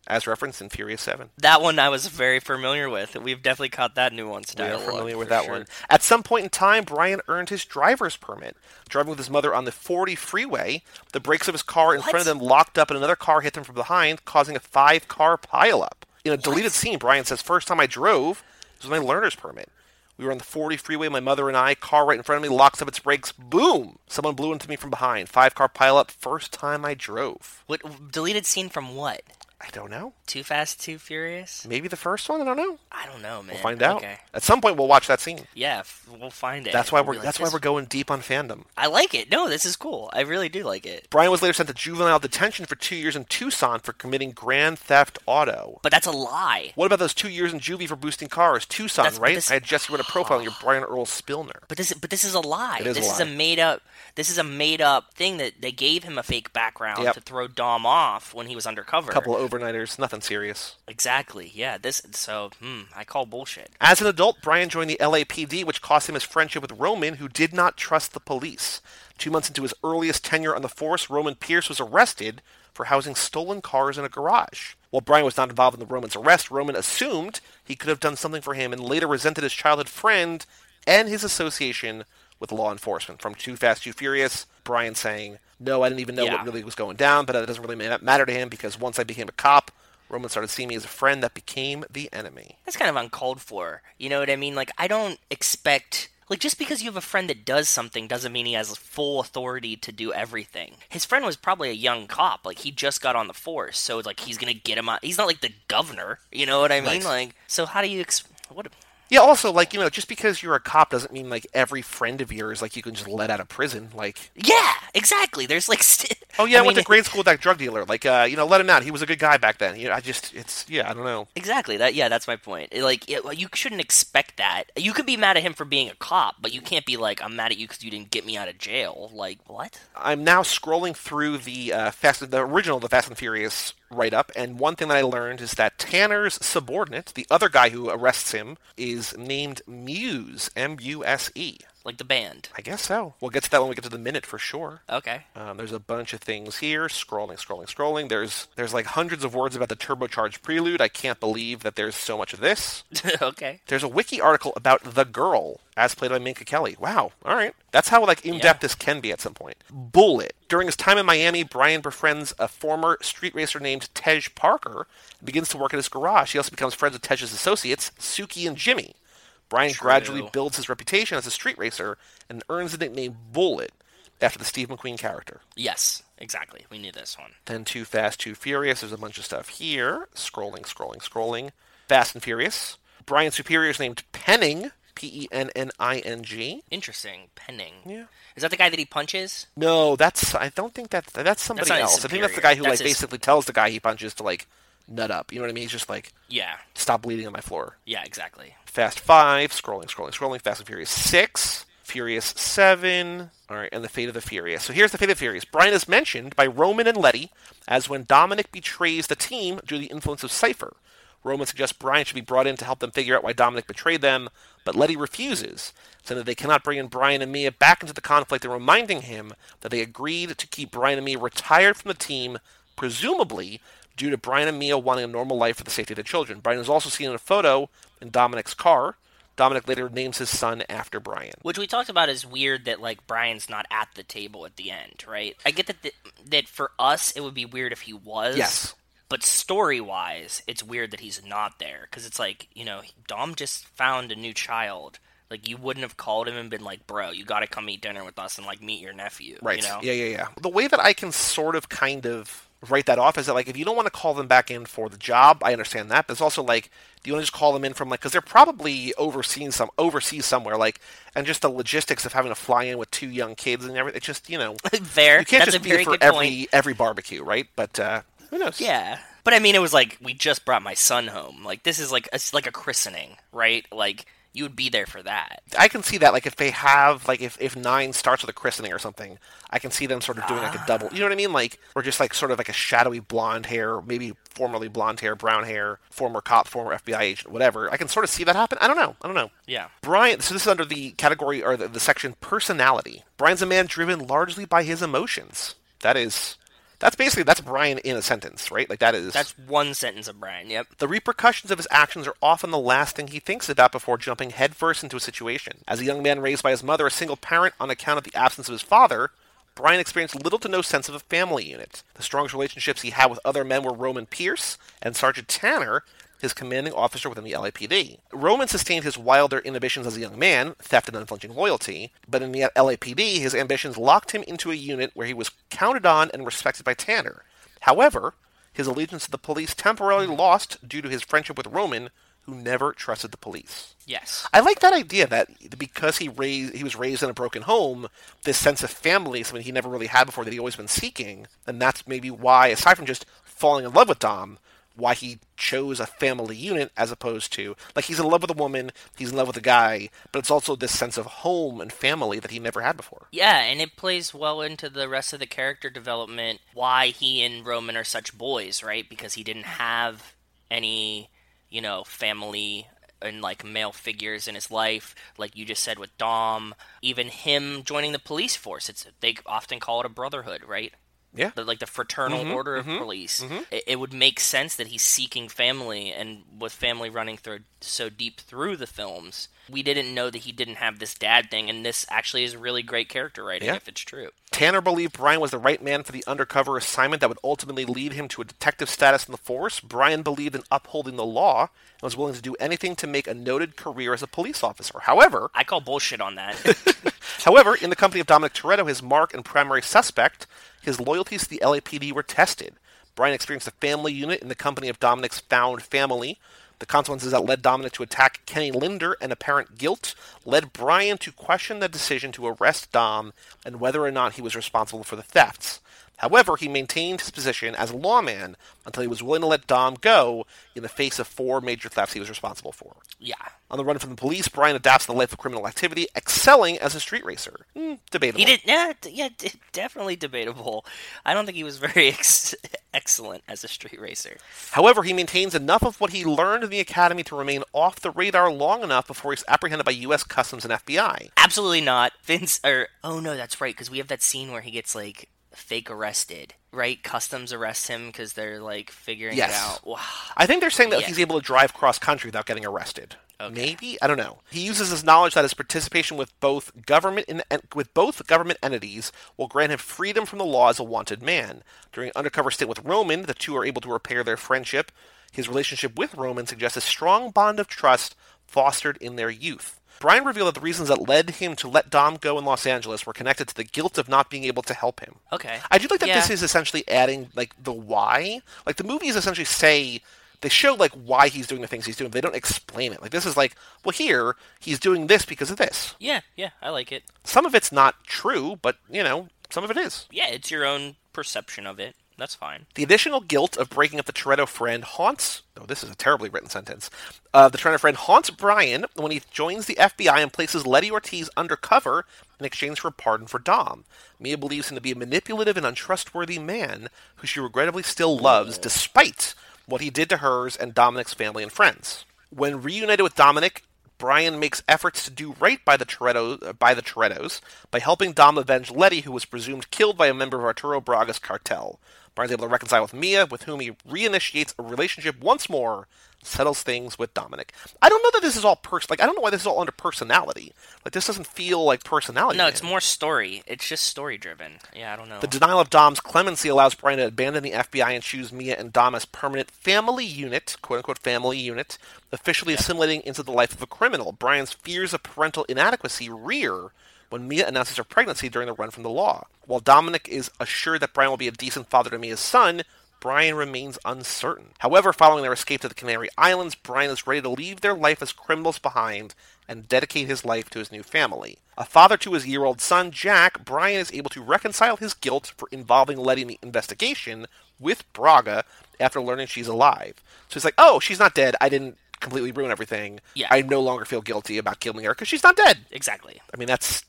As referenced in Furious 7. That one I was very familiar with. We've definitely caught that nuanced We are familiar with that sure. one. At some point in time, Brian earned his driver's permit. Driving with his mother on the 40 freeway, the brakes of his car in front of them locked up and another car hit them from behind, causing a five car pileup. In a deleted scene, Brian says, First time I drove was my learner's permit. We were on the 40 freeway, my mother and I, car right in front of me, locks up its brakes, boom! Someone blew into me from behind. Five car pileup, first time I drove. What deleted scene from what? I don't know. Too Fast, Too Furious? Maybe the first one? I don't know. I don't know, man. We'll find out. Okay. At some point, we'll watch that scene. Yeah, f- we'll find it. That's why We'll we're like, that's why we're going deep on fandom. I like it. No, this is cool. I really do like it. Brian was later sent to juvenile detention for two years in Tucson for committing grand theft auto. But that's a lie. What about those two years in juvie for boosting cars? Tucson, That's- right? this- I had Jesse read a profile on your Brian Earl Spillner. But this, but this is a lie. It is a this is a made up. This is a made up thing that they gave him a fake background Yep. to throw Dom off when he was undercover. A couple of overnighters, nothing serious. Exactly. Yeah. This. So, hmm. I call bullshit. As an adult, Brian joined the LAPD, which cost him his friendship with Roman, who did not trust the police. Two months into his earliest tenure on the force, Roman Pierce was arrested for housing stolen cars in a garage. While Brian was not involved in the Roman's arrest, Roman assumed he could have done something for him and later resented his childhood friend and his association with law enforcement. From Too Fast, Too Furious, Brian saying, No, I didn't even know Yeah. what really was going down, but that doesn't really matter to him because once I became a cop, Roman started seeing me as a friend that became the enemy. That's kind of uncalled for. You know what I mean? Like, I don't expect. Like, just because you have a friend that does something doesn't mean he has full authority to do everything. His friend was probably a young cop. Like, he just got on the force. So, like, he's going to get him out. He's not like the governor. You know what I mean? Right. Like, so how do you. Ex- what. Yeah, also, like, you know, just because you're a cop doesn't mean, like, every friend of yours, like, you can just let out of prison. Like, Yeah, exactly. There's like. St- oh, yeah, I, mean, went to grade school with that drug dealer. Like, uh, you know, let him out. He was a good guy back then. You know, I just, it's, yeah, I don't know. Exactly. That yeah, that's my point. Like it, you shouldn't expect that. You could be mad at him for being a cop, but you can't be like, "I'm mad at you because you didn't get me out of jail." Like what? I'm now scrolling through the uh, Fast, the original, the Fast and Furious write up, and one thing that I learned is that Tanner's subordinate, the other guy who arrests him, is named Muse, M U S E. like the band. I guess so. We'll get to that when we get to the minute for sure. Okay. Um, there's a bunch of things here. Scrolling, scrolling, scrolling. There's there's like hundreds of words about the turbocharged prelude. I can't believe that there's so much of this. okay. There's a wiki article about the girl as played by Minka Kelly. Wow. All right. That's how like in depth Yeah. this can be at some point. Bullet. During his time in Miami, Brian befriends a former street racer named Tej Parker and begins to work at his garage. He also becomes friends with Tej's associates, Suki and Jimmy. Brian True. gradually builds his reputation as a street racer and earns the nickname Bullet after the Steve McQueen character. Yes, exactly. We knew this one. Then Too Fast, Too Furious. There's a bunch of stuff here. Scrolling, scrolling, scrolling. Fast and Furious. Brian Superior is named Penning. P E N N I N G. Interesting. Penning. Yeah. Is that the guy that he punches? No, that's. I don't think that's that's somebody his else. I think that's the guy who That's like his- basically tells the guy he punches to like nut up. You know what I mean? He's just like Yeah. stop bleeding on my floor. Yeah, exactly. Fast Five. Scrolling, scrolling, scrolling. Fast and Furious Six. Furious Seven. All right, and the Fate of the Furious. So here's the Fate of the Furious. Brian is mentioned by Roman and Letty as when Dominic betrays the team due to the influence of Cypher. Roman suggests Brian should be brought in to help them figure out why Dominic betrayed them, but Letty refuses, saying that they cannot bring in Brian and Mia back into the conflict and reminding him that they agreed to keep Brian and Mia retired from the team, presumably due to Brian and Mia wanting a normal life for the safety of their children. Brian is also seen in a photo in Dominic's car. Dominic later names his son after Brian. Which we talked about is weird that like Brian's not at the table at the end, right? I get that th- that for us it would be weird if he was. Yes. But story wise, it's weird that he's not there because it's like you know Dom just found a new child. Like you wouldn't have called him and been like, "Bro, you got to come eat dinner with us and like meet your nephew." Right. You know? Yeah, yeah, yeah. The way that I can sort of kind of write that off is that like if you don't want to call them back in for the job, I understand that. But it's also like, do you want to just call them in from like because they're probably overseeing some overseas somewhere like, and just the logistics of having to fly in with two young kids and everything. It's just you know Fair. you can't That's just a be for every point. every barbecue, right? But uh, who knows? Yeah. But I mean, it was like we just brought my son home. Like this is like it's like a christening, right? Like you would be there for that. I can see that, like if they have, like if, if nine starts with a christening or something, I can see them sort of doing like a ah. double. You know what I mean? Like or just like sort of like a shadowy blonde hair, maybe formerly blonde hair, brown hair, former cop, former FBI agent, whatever. I can sort of see that happen. I don't know. I don't know. Yeah. Brian, so this is under the category or the, the section personality. Brian's a man driven largely by his emotions. That is, that's basically that's Brian in a sentence, right? Like that is That's one sentence of Brian. Yep. the repercussions of his actions are often the last thing he thinks about before jumping headfirst into a situation. As a young man raised by his mother, a single parent on account of the absence of his father, Brian experienced little to no sense of a family unit. The strongest relationships he had with other men were Roman Pierce and Sergeant Tanner, his commanding officer within the LAPD. Roman sustained his wilder inhibitions as a young man, theft and unflinching loyalty, but in the LAPD, his ambitions locked him into a unit where he was counted on and respected by Tanner. However, his allegiance to the police temporarily lost due to his friendship with Roman, who never trusted the police. Yes. I like that idea that because he raised he was raised in a broken home, this sense of family is something he never really had before that he always been seeking, and that's maybe why, aside from just falling in love with Dom, why he chose a family unit as opposed to like he's in love with a woman, he's in love with a guy, but it's also this sense of home and family that he never had before. Yeah, and it plays well into the rest of the character development. Why he and Roman are such boys, right? Because he didn't have any, you know, family and like male figures in his life, like you just said with Dom. Even him joining the police force, it's they often call it a brotherhood, right? Yeah. the, like the fraternal mm-hmm, order of mm-hmm, police. Mm-hmm. It, it would make sense that he's seeking family, and with family running through so deep through the films, we didn't know that he didn't have this dad thing, and this actually is really great character writing Yeah. if it's true. Tanner believed Brian was the right man for the undercover assignment that would ultimately lead him to a detective status in the force. Brian believed in upholding the law and was willing to do anything to make a noted career as a police officer. However, I call bullshit on that. However, in the company of Dominic Toretto, his mark and primary suspect, his loyalties to the LAPD were tested. Brian experienced a family unit in the company of Dominic's found family. The consequences that led Dominic to attack Kenny Linder and apparent guilt led Brian to question the decision to arrest Dom and whether or not he was responsible for the thefts. However, he maintained his position as a lawman until he was willing to let Dom go in the face of four major thefts he was responsible for. Yeah. On the run from the police, Brian adapts to the life of criminal activity, excelling as a street racer. Hmm, debatable. He did, yeah, yeah, definitely debatable. I don't think he was very ex- excellent as a street racer. However, he maintains enough of what he learned in the academy to remain off the radar long enough before he's apprehended by U.S. Customs and FBI. Absolutely not. Vince, or oh no, that's right, because we have that scene where he gets like fake arrested, right? Customs arrests him because they're like figuring Yes. it out. Wow. I think they're saying that Yeah. he's able to drive cross country without getting arrested. Maybe I don't know. He uses his knowledge that his participation with both government in, with both government entities will grant him freedom from the law as a wanted man. During an undercover stint with Roman, the two are able to repair their friendship. His relationship with Roman suggests a strong bond of trust fostered in their youth. Brian revealed that the reasons that led him to let Dom go in Los Angeles were connected to the guilt of not being able to help him. Okay. I do like that Yeah. this is essentially adding like the why. Like the movies essentially say they show like why he's doing the things he's doing. They don't explain it. Like this is like, well, here he's doing this because of this. Yeah, yeah, I like it. Some of it's not true, but you know, some of it is. Yeah, it's your own perception of it. That's fine. The additional guilt of breaking up the Toretto friend haunts. Oh, this is a terribly written sentence. Uh, the Toretto friend haunts Brian when he joins the FBI and places Letty Ortiz undercover in exchange for a pardon for Dom. Mia believes him to be a manipulative and untrustworthy man who she regrettably still loves, despite what he did to hers and Dominic's family and friends. When reunited with Dominic, Brian makes efforts to do right by the Toretto, uh, by the Torettos by helping Dom avenge Letty, who was presumed killed by a member of Arturo Braga's cartel. Brian's able to reconcile with Mia, with whom he reinitiates a relationship once more, settles things with Dominic. I don't know that this is all pers- like I don't know why this is all under personality. Like this doesn't feel like personality. No, it's more story. It's just story driven. Yeah, I don't know. The denial of Dom's clemency allows Brian to abandon the FBI and choose Mia and Dom as permanent family unit, quote unquote family unit, officially assimilating into the life of a criminal. Brian's fears of parental inadequacy rear when Mia announces her pregnancy during the run from the law. While Dominic is assured that Brian will be a decent father to Mia's son, Brian remains uncertain. However, following their escape to the Canary Islands, Brian is ready to leave their life as criminals behind and dedicate his life to his new family. A father to his year old son, Jack, Brian is able to reconcile his guilt for involving Letty in the investigation with Braga after learning she's alive. So he's like, oh, she's not dead. I didn't completely ruin everything. Yeah. I no longer feel guilty about killing her because she's not dead. exactly. I mean, that's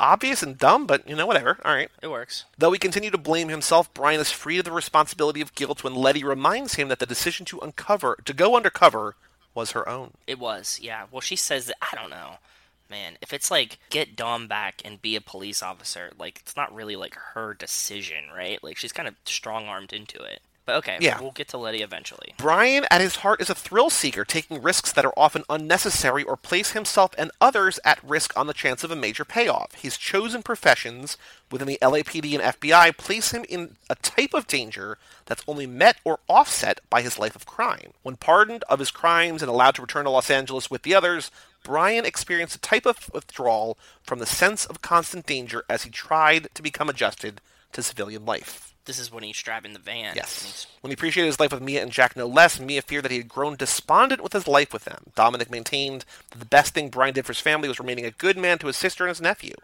obvious and dumb, but, you know, whatever. All right. It works. Though he continued to blame himself, Brian is free of the responsibility of guilt when Letty reminds him that the decision to uncover to go undercover was her own. It was. Yeah. Well, she says that. I don't know. Man, if it's like get Dom back and be a police officer, like it's not really like her decision, right? Like she's kind of strong armed into it. But okay, Yeah. we'll get to Letty eventually. Brian, at his heart, is a thrill seeker, taking risks that are often unnecessary or place himself and others at risk on the chance of a major payoff. His chosen professions within the LAPD and FBI place him in a type of danger that's only met or offset by his life of crime. When pardoned of his crimes and allowed to return to Los Angeles with the others, Brian experienced a type of withdrawal from the sense of constant danger as he tried to become adjusted to civilian life. This is when he's driving the van. Yes. When he appreciated his life with Mia and Jack no less, Mia feared that he had grown despondent with his life with them. Dominic maintained that the best thing Brian did for his family was remaining a good man to his sister and his nephew.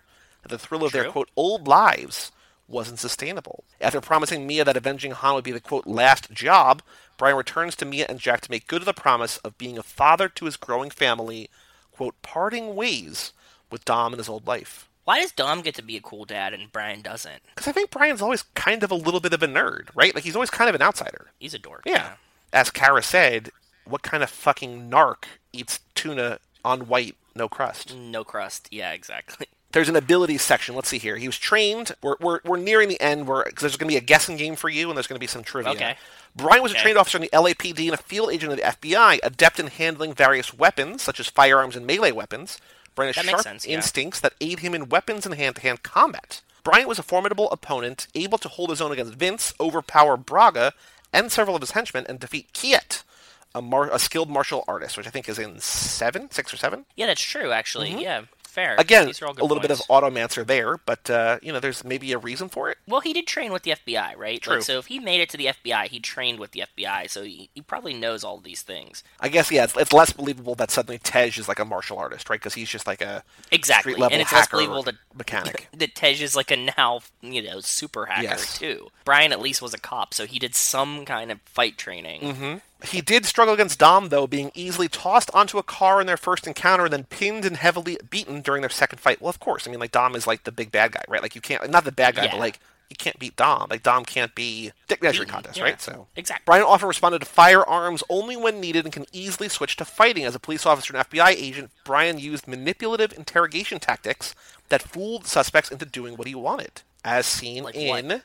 That the thrill of their, quote, old lives wasn't sustainable. After promising Mia that avenging Han would be the, quote, last job, Brian returns to Mia and Jack to make good the promise of being a father to his growing family, quote, parting ways with Dom and his old life. Why does Dom get to be a cool dad and Brian doesn't? Because I think Brian's always kind of a little bit of a nerd, right? Like, he's always kind of an outsider. He's a dork. Yeah. As Kara said, what kind of fucking narc eats tuna on white, no crust? No crust. Yeah, exactly. There's an abilities section. Let's see here. He was trained. We're, we're, we're nearing the end where because there's going to be a guessing game for you and there's going to be some trivia. Okay. Brian was a trained officer in the LAPD and a field agent of the FBI, adept in handling various weapons, such as firearms and melee weapons. That sharp sense, yeah. instincts that aid him in weapons and hand-to-hand combat. Bryant was a formidable opponent, able to hold his own against Vince, overpower Braga, and several of his henchmen, and defeat Kiet, a, mar- a skilled martial artist, which I think is in seven, six or seven. Yeah, that's true. Actually, Mm-hmm. yeah. Fair. Again, These are all a little bit of points. automancer there, but uh, you know, there's maybe a reason for it. Well, he did train with the FBI, right? True. Like, so if he made it to the FBI, he trained with the FBI, so he, he probably knows all these things. I guess yeah, it's, it's less believable that suddenly Tej is like a martial artist, right? Because he's just like a Exactly, street level and it's less believable that mechanic. that Tej is like a now you know super hacker Yes. too. Brian at least was a cop, so he did some kind of fight training. Mm-hmm. He did struggle against Dom, though, being easily tossed onto a car in their first encounter and then pinned and heavily beaten during their second fight. Well, of course. I mean, like, Dom is, like, the big bad guy, right? Like, you can't, not the bad guy, Yeah. but, like, you can't beat Dom. Like, Dom can't be dick measuring contest, yeah. right? So. Exactly. Brian often responded to firearms only when needed and can easily switch to fighting. As a police officer and FBI agent, Brian used manipulative interrogation tactics that fooled suspects into doing what he wanted, as seen Like what? in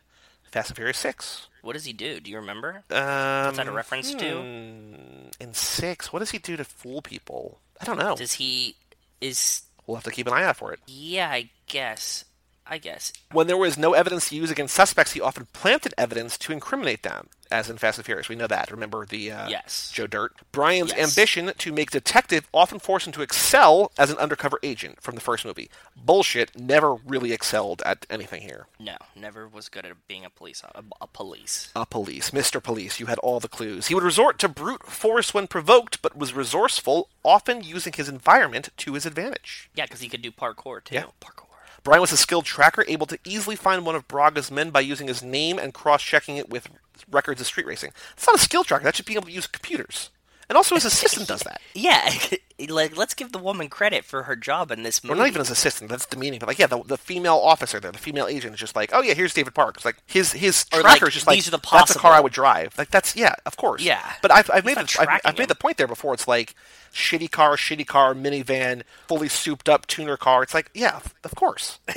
Fast and Furious 6. What does he do? Do you remember? Um, What's that a reference to? hmm, In six, what does he do to fool people? I don't know. Does he is We'll have to keep an eye out for it. yeah? I guess. I guess. When there was no evidence to use against suspects, he often planted evidence to incriminate them, as in Fast and Furious. We know that. Remember the uh, Yes. Joe Dirt. Brian's Yes. ambition to make detective often forced him to excel as an undercover agent from the first movie. Bullshit. Never really excelled at anything here. No, never was good at being a police a, a police. A police, Mr. Police, you had all the clues. He would resort to brute force when provoked, but was resourceful, often using his environment to his advantage. Yeah, because he could do parkour too. Yeah. Parkour. Brian was a skilled tracker, able to easily find one of Braga's men by using his name and cross-checking it with records of street racing. It's not a skill tracker. That should be able to use computers. And also his assistant does that. Yeah, like let's give the woman credit for her job in this movie. Or not even his assistant. That's demeaning. But like, yeah, the, the female officer there, the female agent is just like, oh yeah, here's David Park. It's like his his Or, tracker like, is just like the that's a car I would drive. Like that's yeah, of course. Yeah. But I've, I've made the, I've, I've made the point there before. It's like shitty car, shitty car, minivan, fully souped up tuner car. It's like yeah, of course.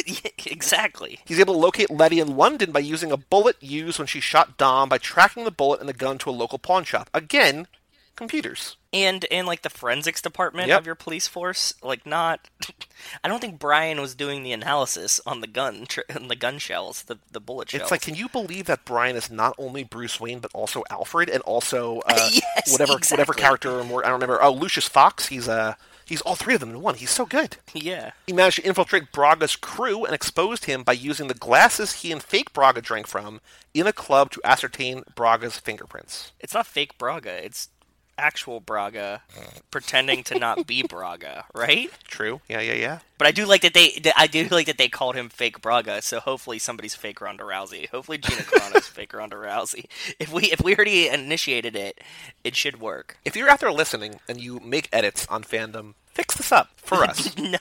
Exactly. He's able to locate Letty in London by using a bullet used when she shot Dom by tracking the bullet and the gun to a local pawn shop. Again, computers. And and like the forensics department Yep. of your police force, like not. I don't think Brian was doing the analysis on the gun, tr- on the gun shells, the the bullet shells. It's like, can you believe that Brian is not only Bruce Wayne but also Alfred and also uh, Yes, whatever whatever character or more I don't remember. Oh, Lucius Fox. He's uh he's all three of them in one. He's so good. yeah. He managed to infiltrate Braga's crew and exposed him by using the glasses he and fake Braga drank from in a club to ascertain Braga's fingerprints. It's not fake Braga. It's actual Braga pretending to not be Braga, right? True. Yeah, yeah, yeah. But I do like that they. that- I do like that they called him fake Braga. So hopefully somebody's fake Ronda Rousey. Hopefully Gina Carano's fake Ronda Rousey. If we if we already initiated it, it should work. If you're out there listening and you make edits on fandom, fix this up for us. no,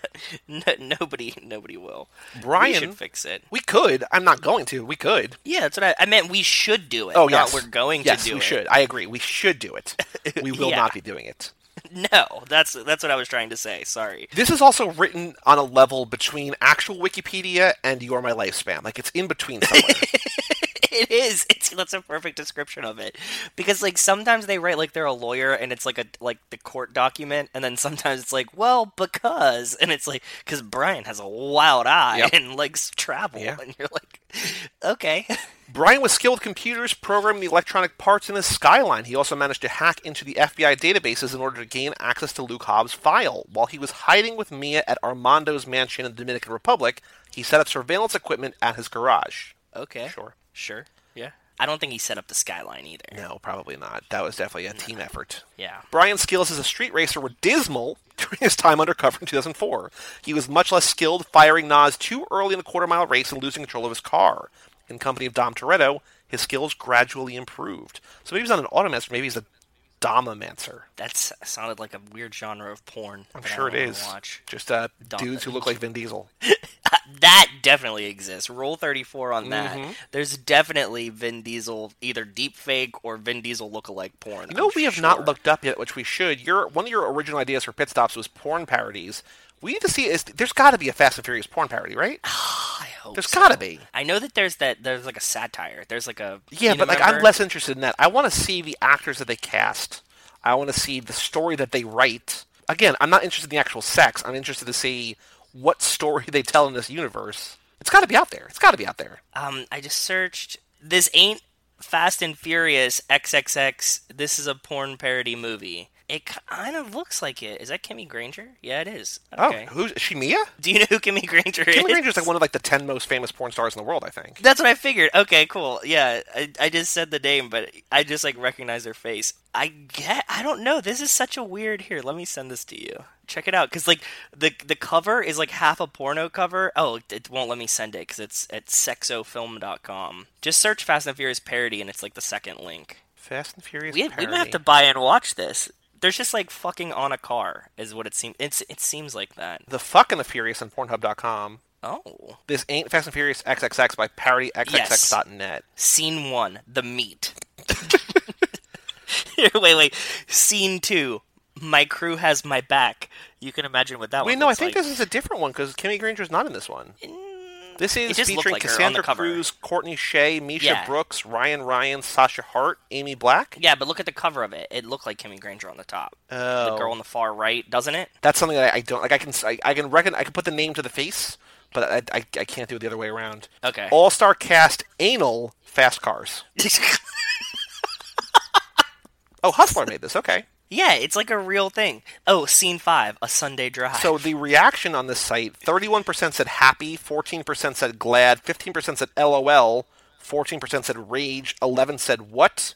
no, nobody nobody will. Brian- we should fix it. we could. I'm not going to. We could. Yeah, that's what I, I meant. We should do it. Oh, not we're going yes, to do it. we it. should. I agree. We should do it. We will Yeah. not be doing it. No, that's that's what I was trying to say. Sorry. This is also written on a level between actual Wikipedia and You're My Lifespan. Like, it's in between somewhere. It is. It's that's a perfect description of it. Because like sometimes they write like they're a lawyer and it's like a like the court document, and then sometimes it's like, well, because, and it's like because Brian has a wild eye Yep. and likes travel, Yeah. and you're like, okay, Brian was skilled with computers, programming the electronic parts in his Skyline. He also managed to hack into the FBI databases in order to gain access to Luke Hobbs' file. While he was hiding with Mia at Armando's mansion in the Dominican Republic, he set up surveillance equipment at his garage. okay, Sure. Sure, yeah. I don't think he set up the skyline either. No, probably not. That was definitely a team effort. Yeah. Brian's skills as a street racer were dismal during his time undercover in 2004. He was much less skilled, firing NOS too early in the quarter mile race and losing control of his car. In company of Dom Toretto, his skills gradually improved. So maybe he's not an automancer, maybe he's a Domomancer. That sounded like a weird genre of porn. I'm sure it is. Watch. Just uh, dudes who look like Vin Diesel. That definitely exists. Rule 34 on that. Mm-hmm. There's definitely Vin Diesel, either deep fake or Vin Diesel lookalike porn. You know, I'm we have not looked up yet, which we should. Your one of your original ideas for pit stops was porn parodies. We need to see is there's got to be a Fast and Furious porn parody, right? I hope There's so. got to be. I know that there's that. There's like a satire. There's like a Yeah, but like remember? I'm less interested in that. I want to see the actors that they cast. I want to see the story that they write. Again, I'm not interested in the actual sex. I'm interested to see what story they tell in this universe. It's got to be out there. It's got to be out there. Um, I just searched. This ain't Fast and Furious XXX. This is a porn parody movie. It kind of looks like it. Is that Kimmy Granger? Yeah, it is. Oh, Okay. who's is she? Mia? Do you know who Kimmy Granger is? Kimmy Granger's like one of like the ten most famous porn stars in the world, I think. That's what I figured. Okay, cool. Yeah, I, I just said the name, but I just like recognize her face. I get. I don't know. This is such a weird. Here, let me send this to you. Check it out, because like the the cover is like half a porno cover. Oh, it won't let me send it because it's at sexofilm.com. Just search Fast and Furious parody, and it's like the second link. Fast and Furious. We, we might have to buy and watch this. There's just like fucking on a car, is what it seems. It's it seems like that. the fucking the Furious on Pornhub.com. Oh, This ain't Fast and Furious XXX by ParodyXXX.net. Scene one, the meat. Here, wait, wait. Scene two, my crew has my back. You can imagine what that Wait, no, I think like. this is a different one because Kimmy Granger's not in this one. This is featuring like her on the Cassandra. Cruz, Courtney Shea, Misha Yeah. Brooks, Ryan Ryan, Sasha Hart, Amy Black. Yeah, but look at the cover of it. It looked like Kimmy Granger on the top. Oh. The girl on the far right, doesn't it? That's something that I, I don't like. I can I, I can reckon I can put the name to the face, but I, I, I can't do it the other way around. Okay. All star cast anal fast cars. Oh, Hustler made this. Okay. Yeah, it's like a real thing. Oh, scene five, a Sunday drive. So the reaction on this site: thirty-one percent said happy, fourteen percent said glad, fifteen percent said LOL, fourteen percent said rage, eleven said what,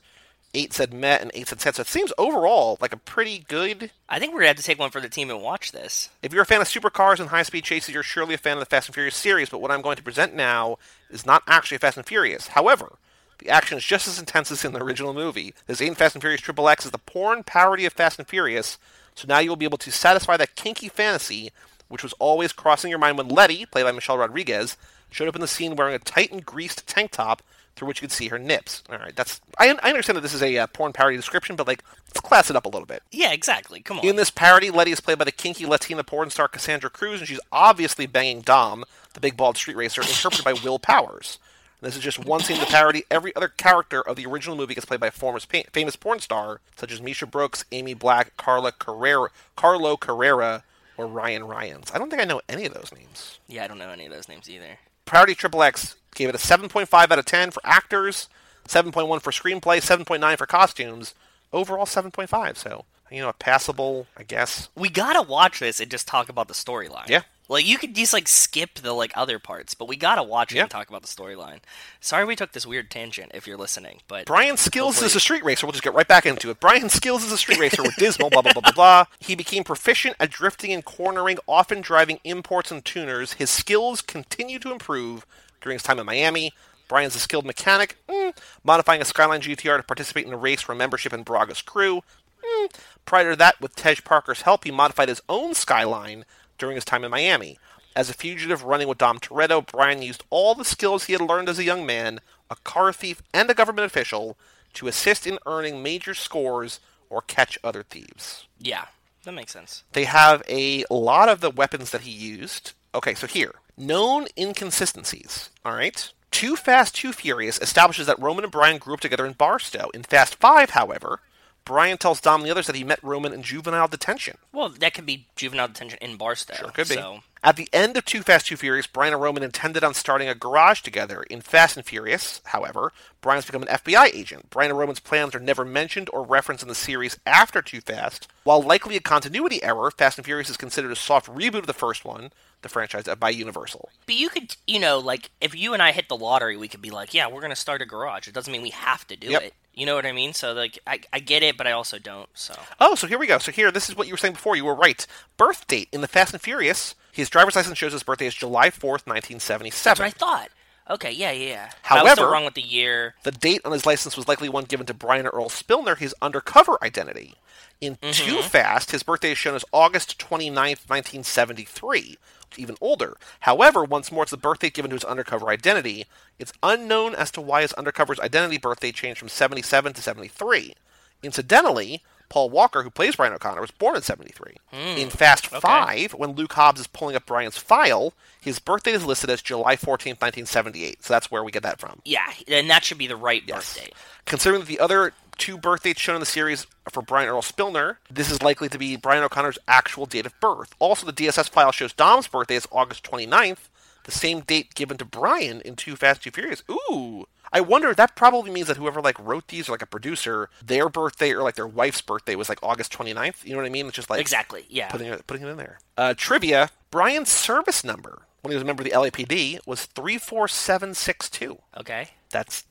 eight said met, and eight said sad. So it seems overall like a pretty good. I think we're gonna have to take one for the team and watch this. If you're a fan of supercars and high-speed chases, you're surely a fan of the Fast and Furious series. But what I'm going to present now is not actually Fast and Furious. However, the action is just as intense as in the original movie. This ain't Fast and Furious Triple X is the porn parody of Fast and Furious. So now you will be able to satisfy that kinky fantasy, which was always crossing your mind when Letty, played by Michelle Rodriguez, showed up in the scene wearing a tight and greased tank top through which you could see her nips. All right, that's I, I understand that this is a uh, porn parody description, but like let's class it up a little bit. Yeah, exactly. Come on. In this parody, Letty is played by the kinky Latina porn star Cassandra Cruz, and she's obviously banging Dom, the big bald street racer, interpreted by Will Powers. And this is just one scene the parody. Every other character of the original movie gets played by a former spa- famous porn star, such as Misha Brooks, Amy Black, Carla Carrera, Carlo Carrera, or Ryan Ryans. I don't think I know any of those names. yeah, I don't know any of those names either. Parody Triple X gave it a 7.5 out of 10 for actors, 7.1 for screenplay, 7.9 for costumes. Overall, 7.5. So, you know, a passable, I guess. We gotta watch this and just talk about the storyline. Yeah. Like you could just like skip the like other parts, but we gotta watch it and talk about the storyline. Sorry we took this weird tangent if you're listening, but Brian Skills Hopefully- is a street racer. We'll just get right back into it. Brian Skills is a street racer with Dismal, blah, blah, blah, blah, blah. He became proficient at drifting and cornering, often driving imports and tuners. His skills continue to improve during his time in Miami. Brian's a skilled mechanic, mm, modifying a Skyline GTR to participate in a race for membership in Braga's crew. Mm. Prior to that, with Tej Parker's help, he modified his own Skyline during his time in Miami. As a fugitive running with Dom Toretto, Brian used all the skills he had learned as a young man, a car thief, and a government official to assist in earning major scores or catch other thieves. yeah, that makes sense. They have a lot of the weapons that he used. Okay, so here. Known inconsistencies. All right. Too Fast, Too Furious establishes that Roman and Brian grew up together in Barstow. In Fast 5, however, Brian tells Dom and the others that he met Roman in juvenile detention. Well, that could be juvenile detention in Barstow. Sure could be. So At the end of Too Fast, Too Furious, Brian and Roman intended on starting a garage together. In Fast and Furious, however, Brian's become an FBI agent. Brian and Roman's plans are never mentioned or referenced in the series after Too Fast. While likely a continuity error, Fast and Furious is considered a soft reboot of the first one, the franchise, uh, by Universal. But you could, you know, like if you and I hit the lottery, we could be like, yeah, we're gonna start a garage. It doesn't mean we have to do Yep. it. You know what I mean? So like, I, I get it, but I also don't. So Oh, so here we go. So here, this is what you were saying before. You were right. Birth date in the Fast and Furious. His driver's license shows his birthday is July fourth, 1977. that's what I thought. Okay, yeah, yeah. yeah. I was still However- wrong with the year. The date on his license was likely one given to Brian Earl Spillner, his undercover identity. In mm-hmm. Too Fast, his birthday is shown as August 29th, 1973, even older. However, once more, it's the birthday given to his undercover identity. It's unknown as to why his undercover's identity birthday changed from 77 to 73. Incidentally, Paul Walker, who plays Brian O'Conner, was born in 73. Hmm. In Fast 5, when Luke Hobbs is pulling up Brian's file, his birthday is listed as July 14th, 1978. So that's where we get that from. Yeah, and that should be the right Yes. birthday. Considering that the other two birth dates shown in the series for Brian Earl Spillner, this is likely to be Brian O'Conner's actual date of birth. Also, the DSS file shows Dom's birthday as August 29th, the same date given to Brian in Too Fast, Too Furious. Ooh. I wonder, that probably means that whoever like wrote these or like a producer, their birthday or like their wife's birthday was like August 29th. You know what I mean? It's just like Exactly. Yeah. putting it, putting it in there. Uh, trivia Brian's service number when he was a member of the LAPD was 34762. Okay. That's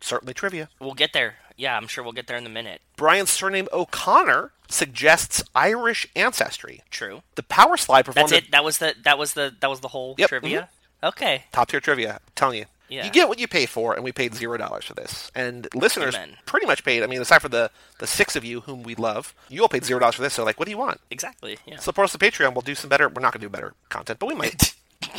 certainly trivia. We'll get there. Yeah, I'm sure we'll get there in a minute. Brian's surname O'Conner suggests Irish ancestry. True. The power slide performed That's it. That was the that was the that was the whole Yep, trivia. Mm-hmm. Okay. top tier trivia. I'm telling you. Yeah. You get what you pay for, and we paid zero dollars for this. And listeners Amen. pretty much paid. I mean, aside for the the six of you whom we love, you all paid zero dollars for this. So, like, what do you want? Exactly. Yeah. Support us on Patreon. We'll do some better. We're not going to do better content, but we might.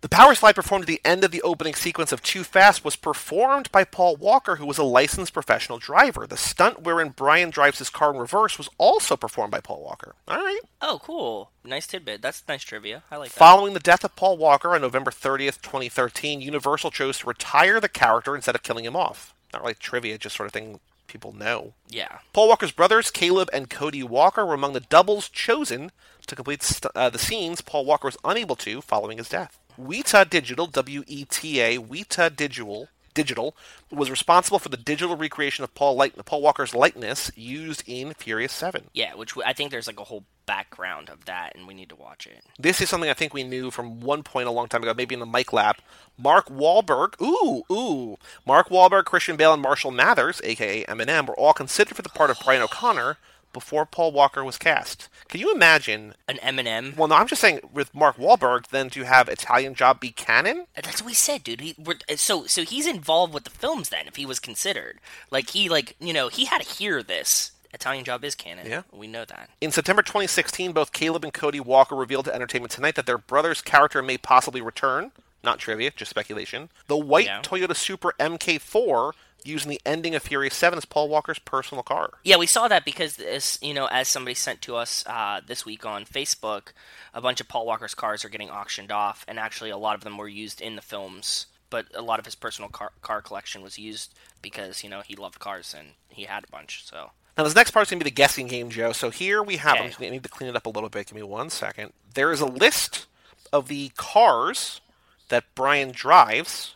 the power slide performed at the end of the opening sequence of Too Fast was performed by Paul Walker, who was a licensed professional driver. The stunt wherein Brian drives his car in reverse was also performed by Paul Walker. All right. oh, cool. Nice tidbit. That's nice trivia. I like that. Following the death of Paul Walker on November 30th, 2013, Universal chose to retire the character instead of killing him off. Not really trivia, just sort of thing people know. Yeah. Paul Walker's brothers, Caleb and Cody Walker, were among the doubles chosen to complete st- uh, the scenes Paul Walker was unable to following his death. Weta Digital, W-E-T-A, Weta Digital, Digital, was responsible for the digital recreation of Paul, Light- Paul Walker's likeness used in Furious 7. Yeah, which I think there's like a whole background of that, and we need to watch it. This is something I think we knew from one point a long time ago, maybe in the Mike Lap. Mark Wahlberg, ooh, ooh. Mark Wahlberg, Christian Bale, and Marshall Mathers, aka Eminem, were all considered for the part of Brian O'Conner before Paul Walker was cast. Can you imagine? An Eminem. Well, no, I'm just saying with Mark Wahlberg, then to have Italian Job be canon? That's what we said, dude. He, we're, so so he's involved with the films then, if he was considered. Like he like you know he had to hear this. Italian Job is canon. Yeah. we know that. In September 2016, both Caleb and Cody Walker revealed to Entertainment Tonight that their brother's character may possibly return. Not trivia, just speculation. The white Yeah. Toyota Supra MK4 using the ending of Furious 7 as Paul Walker's personal car. Yeah, we saw that because this, you know, as somebody sent to us uh, this week on Facebook, a bunch of Paul Walker's cars are getting auctioned off, and actually a lot of them were used in the films. But a lot of his personal car, car collection was used because you know he loved cars and he had a bunch. So Now, this next part's going to be the guessing game, Joe. So here we have, Okay. Gonna need to clean it up a little bit. Give me one second. There is a list of the cars that Brian drives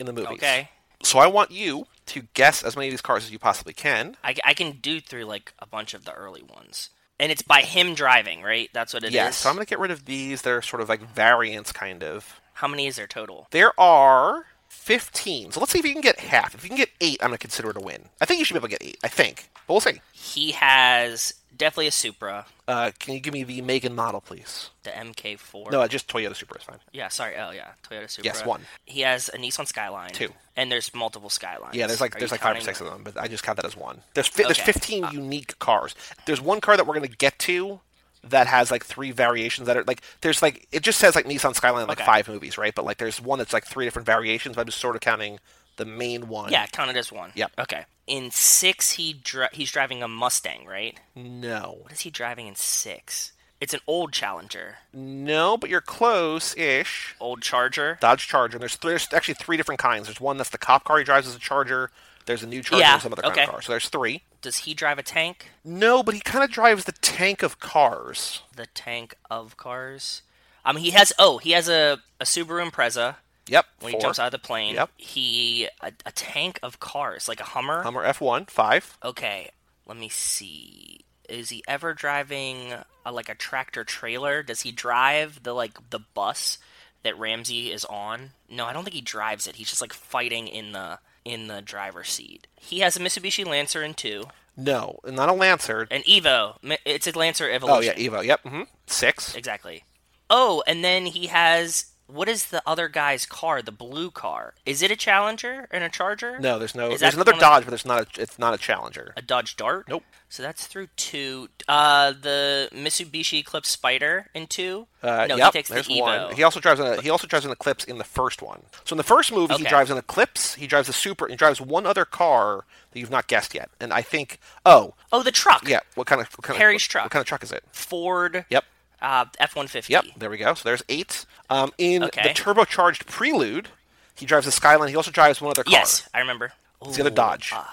in the movies. okay, So I want you to guess as many of these cars as you possibly can. I, I can do through like a bunch of the early ones, and it's by him driving, right? That's what it is. yes. So I'm going to get rid of these. They're sort of like variants, kind of. How many is there total? There are 15. So let's see if you can get half. If you can get eight, I'm going to consider it a win. I think you should be able to get eight. I think. But we'll see. He has definitely a Supra, Uh, can you give me the make and model, please? the MK4. No, just Toyota Supra is fine. Yeah, sorry. Oh, yeah, Toyota Supra. Yes, one. He has a Nissan Skyline. Two. And there's multiple Skylines. Yeah, there's like Are there's like five or six of them, but I just count that as one. There's fi- there's Okay. 15 unique cars. There's one car that we're gonna get to that has like three variations that are like there's like it just says like Nissan Skyline like Okay. five movies, right? But like there's one that's like three different variations. But I'm just sort of counting the main one. Yeah, count it as one. Yep. Okay. In six, he dri- he's driving a Mustang, right? No, What is he driving in six? It's an old Challenger, no, but you're close-ish. old Charger. Dodge Charger. There's there's actually three different kinds. There's one that's the cop car he drives as a Charger. There's a new Charger Yeah, and some other kind okay. of car. So there's three. Does he drive a tank? No, but he kind of drives the tank of cars. The tank of cars. Um, he has oh, he has a a Subaru Impreza Yep. when four. he jumps out of the plane. Yep. He a, a tank of cars like a Hummer. Hummer F1 five. Okay, let me see. Is he ever driving a, like a tractor trailer? Does he drive the like the bus that Ramsey is on? No, I don't think he drives it. He's just like fighting in the in the driver's seat. He has a Mitsubishi Lancer in two, No, not a Lancer. an Evo. It's a Lancer Evolution. Oh yeah, Evo. Yep. hmm Six. exactly. Oh, and then he has what is the other guy's car? The blue car. Is it a Challenger and a Charger? No, there's no. Is There's another Dodge, but there's not. A, it's not a Challenger. A Dodge Dart? Nope. So that's through two. Uh, the Mitsubishi Eclipse Spyder in two. Uh, no, yep, he takes the there's Evo. one. He also drives an. He also drives an Eclipse in the first one. So in the first movie, he drives an Eclipse. He drives a Supra. He drives one other car that you've not guessed yet. And I think. Oh, oh, the truck. yeah. What kind of? What kind Harry's of, truck. What kind of truck is it? Ford. Yep. Uh, F one fifty. Yep. There we go. So there's eight. Um, in Okay. the turbocharged Prelude, he drives a Skyline. He also drives one other car. Yes, I remember. It's the other Ooh, Dodge. uh,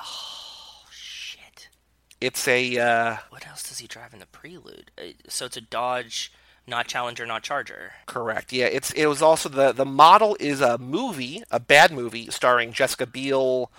shit. It's a. Uh, What else does he drive in the Prelude? Uh, so it's a Dodge. not Challenger, not Charger. Correct. Yeah, it's it was also the the model is a movie, a bad movie starring Jessica Biel.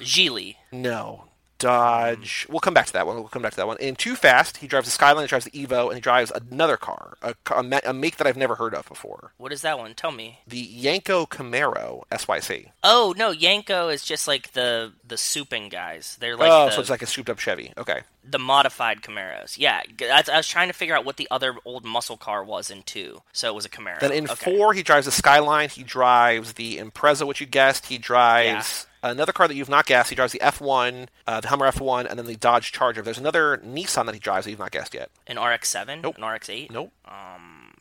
Geely. No. Dodge. Mm. We'll come back to that one. We'll come back to that one. In Too Fast, he drives the Skyline, he drives the Evo, and he drives another car, a, a, a make that I've never heard of before. What is that one? Tell me. The Yenko Camaro SYC. Oh no, Yenko is just like the the souping guys. They're like oh, the, so it's like a souped up Chevy. Okay. the modified Camaros. Yeah, I was trying to figure out what the other old muscle car was in two. So it was a Camaro. Then in Okay. four, he drives the Skyline. He drives the Impreza, which you guessed. He drives another car that you've not guessed. He drives the F1, uh, the Hummer F1, and then the Dodge Charger. There's another Nissan that he drives that you've not guessed yet. an RX-7, Nope. an RX-8. Nope. Um,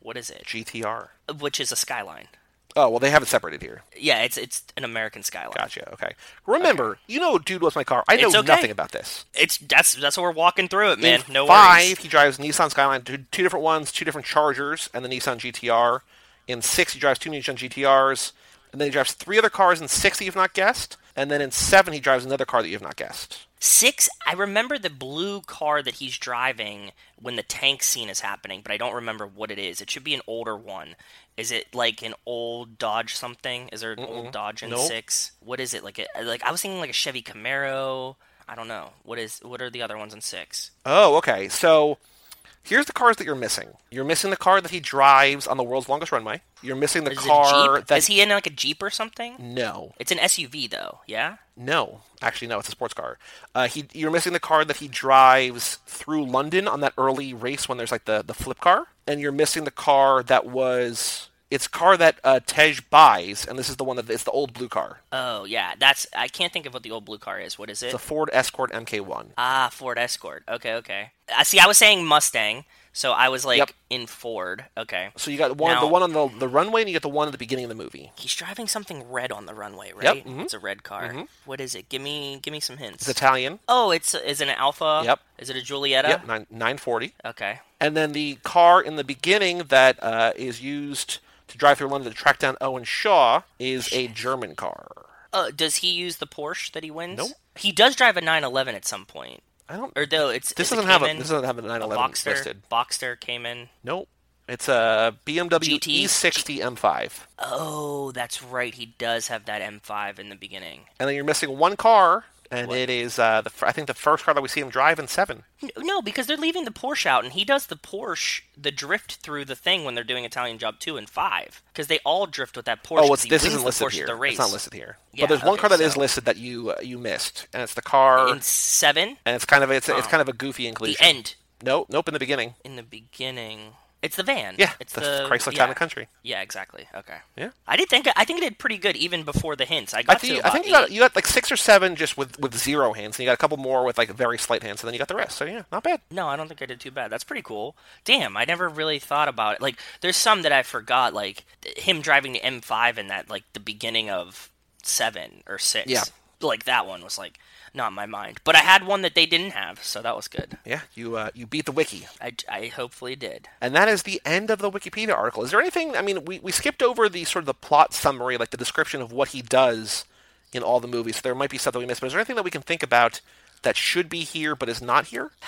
What is it? GTR. Which is a Skyline. Oh well, they have it separated here. Yeah, it's it's an American Skyline. Gotcha. Okay. Remember, you know, dude, what's my car? I know okay. nothing about this. It's that's that's what we're walking through it, man. In no five, worries. he drives Nissan Skyline, two, two different ones, two different Chargers, and the Nissan GTR. In six, he drives two Nissan GTRs, and then he drives three other cars in six that you've not guessed, and then in seven, he drives another car that you've not guessed. Six. I remember the blue car that he's driving when the tank scene is happening, but I don't remember what it is. It should be an older one. Is it like an old Dodge something? Is there an old Dodge in Nope. six? What is it like? A, like I was thinking like a Chevy Camaro. I don't know. What is? What are the other ones in six? Oh, okay. So here's the cars that you're missing. You're missing the car that he drives on the world's longest runway. You're missing the Is car it a Jeep? that Is he in like a Jeep or something? no, It's an SUV though. Yeah. no, actually no, it's a sports car. Uh, he, you're missing the car that he drives through London on that early race when there's like the the flip car, and you're missing the car that was it's car that uh, Tej buys, and this is the one that it's the old blue car. Oh yeah. That's. I can't think of what the old blue car is. What is it? It's a Ford Escort MK1. Ah, Ford Escort. Okay, okay. I see. I was saying Mustang, so I was like Yep. in Ford. Okay. So you got one Now- the one on the the runway, and you got the one at the beginning of the movie. He's driving something red on the runway, Yep, right? mhm. It's a red car. What is it? Give me, give me some hints. It's Italian. oh, it's is it an Alfa? Yep. Is it a Giulietta? Yep, nine nine forty. Okay. And then the car in the beginning that uh, is used to drive through London to track down Owen Shaw is a German car. Uh, does he use the Porsche that he wins? Nope. He does drive a 911 at some point, I don't. or though it's This is it doesn't have a this doesn't have a a 911 Boxster. listed. Boxster Cayman. Nope. It's a BMW GT. E60 M5. Oh, that's right. He does have that M5 in the beginning. And then you're missing one car, and it is uh, the I think the first car that we see him drive in seven. No, because they're leaving the Porsche out, and he does the Porsche, the drift through the thing when they're doing Italian Job two and five, because they all drift with that Porsche. Oh, it's, this isn't listed Porsche here. The race. It's not listed here. Yeah, but there's one okay, car that is so- listed that you uh, you missed, and it's the car, in seven. and it's kind of it's, it's Oh. kind of a goofy inclusion. The end Nope, nope. In the beginning. in the beginning. It's the van. Yeah, it's the, the, Chrysler yeah. Town and Country. Yeah, exactly. Okay. Yeah. I did think I think it did pretty good even before the hints. I I got think to I think you got you got like six or seven just with with zero hands, and you got a couple more with like very slight hands, and then you got the rest. So yeah, not bad. No, I don't think I did too bad. That's pretty cool. Damn, I never really thought about it. Like, there's some that I forgot, like him driving the M5 in that, like the beginning of seven or six. Yeah. Like that one was like not my mind, but I had one that they didn't have, so that was good. Yeah, you uh, you beat the wiki, I, I hopefully did. and that is the end of the Wikipedia article. Is there anything? I mean, we we skipped over the sort of the plot summary, like the description of what he does in all the movies. So there might be stuff that we missed, but is there anything that we can think about that should be here but is not here?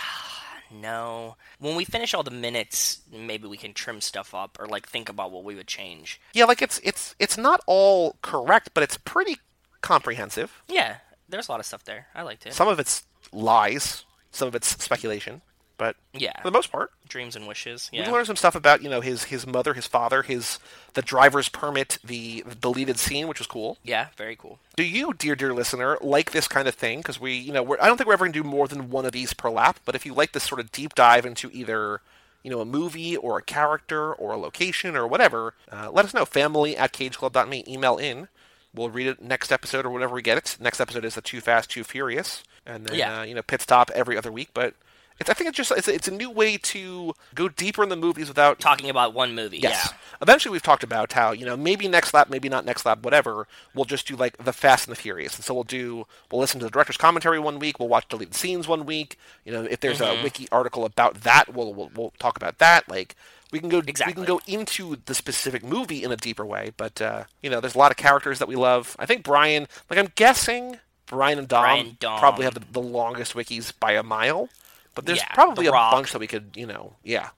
No, when we finish all the minutes, maybe we can trim stuff up or like think about what we would change. Yeah, like it's it's it's not all correct, but it's pretty comprehensive. Yeah, there's a lot of stuff there. I liked it. Some of it's lies, some of it's speculation, but yeah, for the most part, dreams and wishes. Yeah. we learned some stuff about you know his his mother, his father, his the driver's permit, the, the deleted scene, which was cool. Yeah, very cool. Do you, dear dear listener, like this kind of thing? Because we, you know, we're, I don't think we're ever going to do more than one of these per lap. But if you like this sort of deep dive into either, you know, a movie or a character or a location or whatever, uh, let us know. Family at cageclub.me. Email in. We'll read it next episode or whenever we get it. Next episode is the Too Fast, Too Furious, and then Yeah. uh, you know pit stop every other week. But it's, I think it's just it's, a- it's a new way to go deeper in the movies without Talking about one movie. Yes. Yeah. Eventually, we've talked about how you know maybe next lap, maybe not next lap, whatever. We'll just do like the Fast and the Furious, and so we'll do we'll listen to the director's commentary one week. We'll watch deleted scenes one week. You know, if there's Mm-hmm. a wiki article about that, we'll, we'll we'll talk about that. Like we can go we can go into the specific movie in a deeper way. But uh, you know, there's a lot of characters that we love. I think Brian, like I'm guessing Brian and Dom, Brian, Dom. probably have the, the longest wikis by a mile. But there's Yeah, probably The a Rock. bunch that we could, you know, yeah.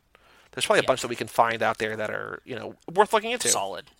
there's probably a Yeah. bunch that we can find out there that are you know worth looking into. Solid.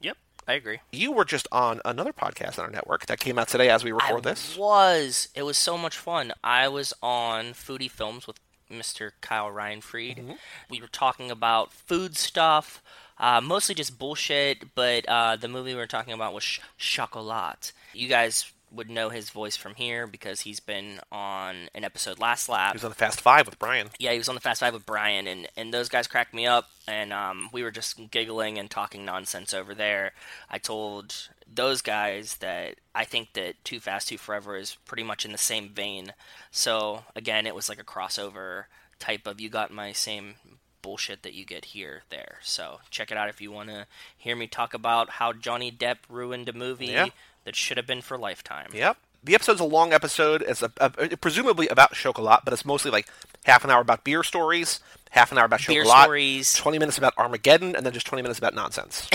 Yep, I agree. You were just on another podcast on our network that came out today as we record I this. was. It was so much fun. I was on Foodie Films with Mr. Kyle Ryan Freed. Mm-hmm. We were talking about food stuff, uh, mostly just bullshit. But uh, the movie we were talking about was Sh- Chocolat. You guys would know his voice from here because he's been on an episode last lap. He was on the Fast Five with Brian. Yeah, he was on the Fast Five with Brian, and, and those guys cracked me up, and um, we were just giggling and talking nonsense over there. I told those guys that I think that Too Fast, Too Forever is pretty much in the same vein. So, again, it was like a crossover type of you got my same bullshit that you get here there. So, check it out if you want to hear me talk about how Johnny Depp ruined a movie Yeah. that should have been for Lifetime. Yep. The episode's a long episode. It's a, a, uh, presumably about chocolat, but it's mostly like half an hour about beer stories, half an hour about Beer stories. 20 minutes about Armageddon, and then just 20 minutes about nonsense.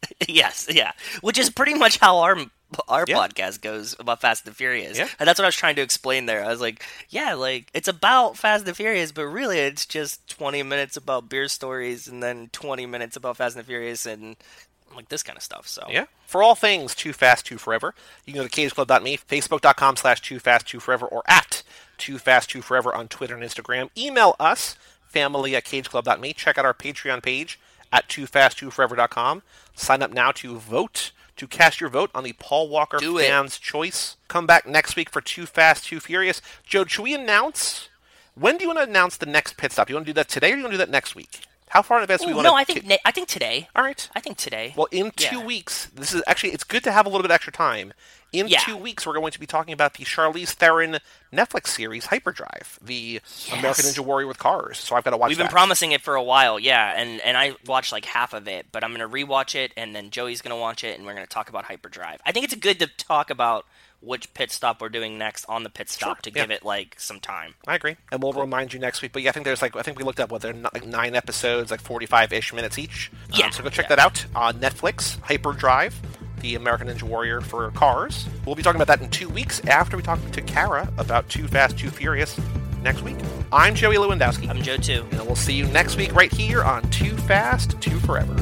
yes, yeah. Which is pretty much how our our Yeah. podcast goes about Fast and Furious. Yeah. And that's what I was trying to explain there. I was like, yeah, like it's about Fast and Furious, but really it's just 20 minutes about beer stories and then 20 minutes about Fast and Furious and like this kind of stuff. So Yeah. For all things Too Fast, Too Forever, you can go to cageclub.me, facebook.com slash Too Fast, Too Forever, or at Too Fast, Too Forever on Twitter and Instagram. Email us, family at cageclub.me. Check out our Patreon page at toofasttooforever.com. Sign up now to vote, to cast your vote on the Paul Walker Do it. Fans Choice. Come back next week for Too Fast, Too Furious. Joe, should we announce? When do you want to announce the next pit stop? Do you want to do that today or do you want to do that next week? How far in advance do we Ooh, want no, to I think I think today. All right. I think today. Well, in two Yeah. weeks, this is actually it's good to have a little bit extra time. In Yeah. two weeks, we're going to be talking about the Charlize Theron Netflix series Hyperdrive, the American Ninja Warrior with cars. So I've got to watch. We've been that. promising it for a while, yeah, and and I watched like half of it, but I'm gonna rewatch it, and then Joey's gonna watch it, and we're gonna talk about Hyperdrive. I think it's good to talk about which pit stop we're doing next on the pit stop Sure, to yeah. give it like some time. I agree, and we'll remind you next week. But yeah, I think there's like I think we looked up what they're like nine episodes, like 45-ish minutes each. Um, Yeah, so go check yeah. that out on Netflix. Hyperdrive, the American Ninja Warrior for cars. We'll be talking about that in two weeks after we talk to Kara about Too Fast, Too Furious next week. I'm Joey Lewandowski. I'm Joe too. And we'll see you next week right here on Too Fast, Too Forever.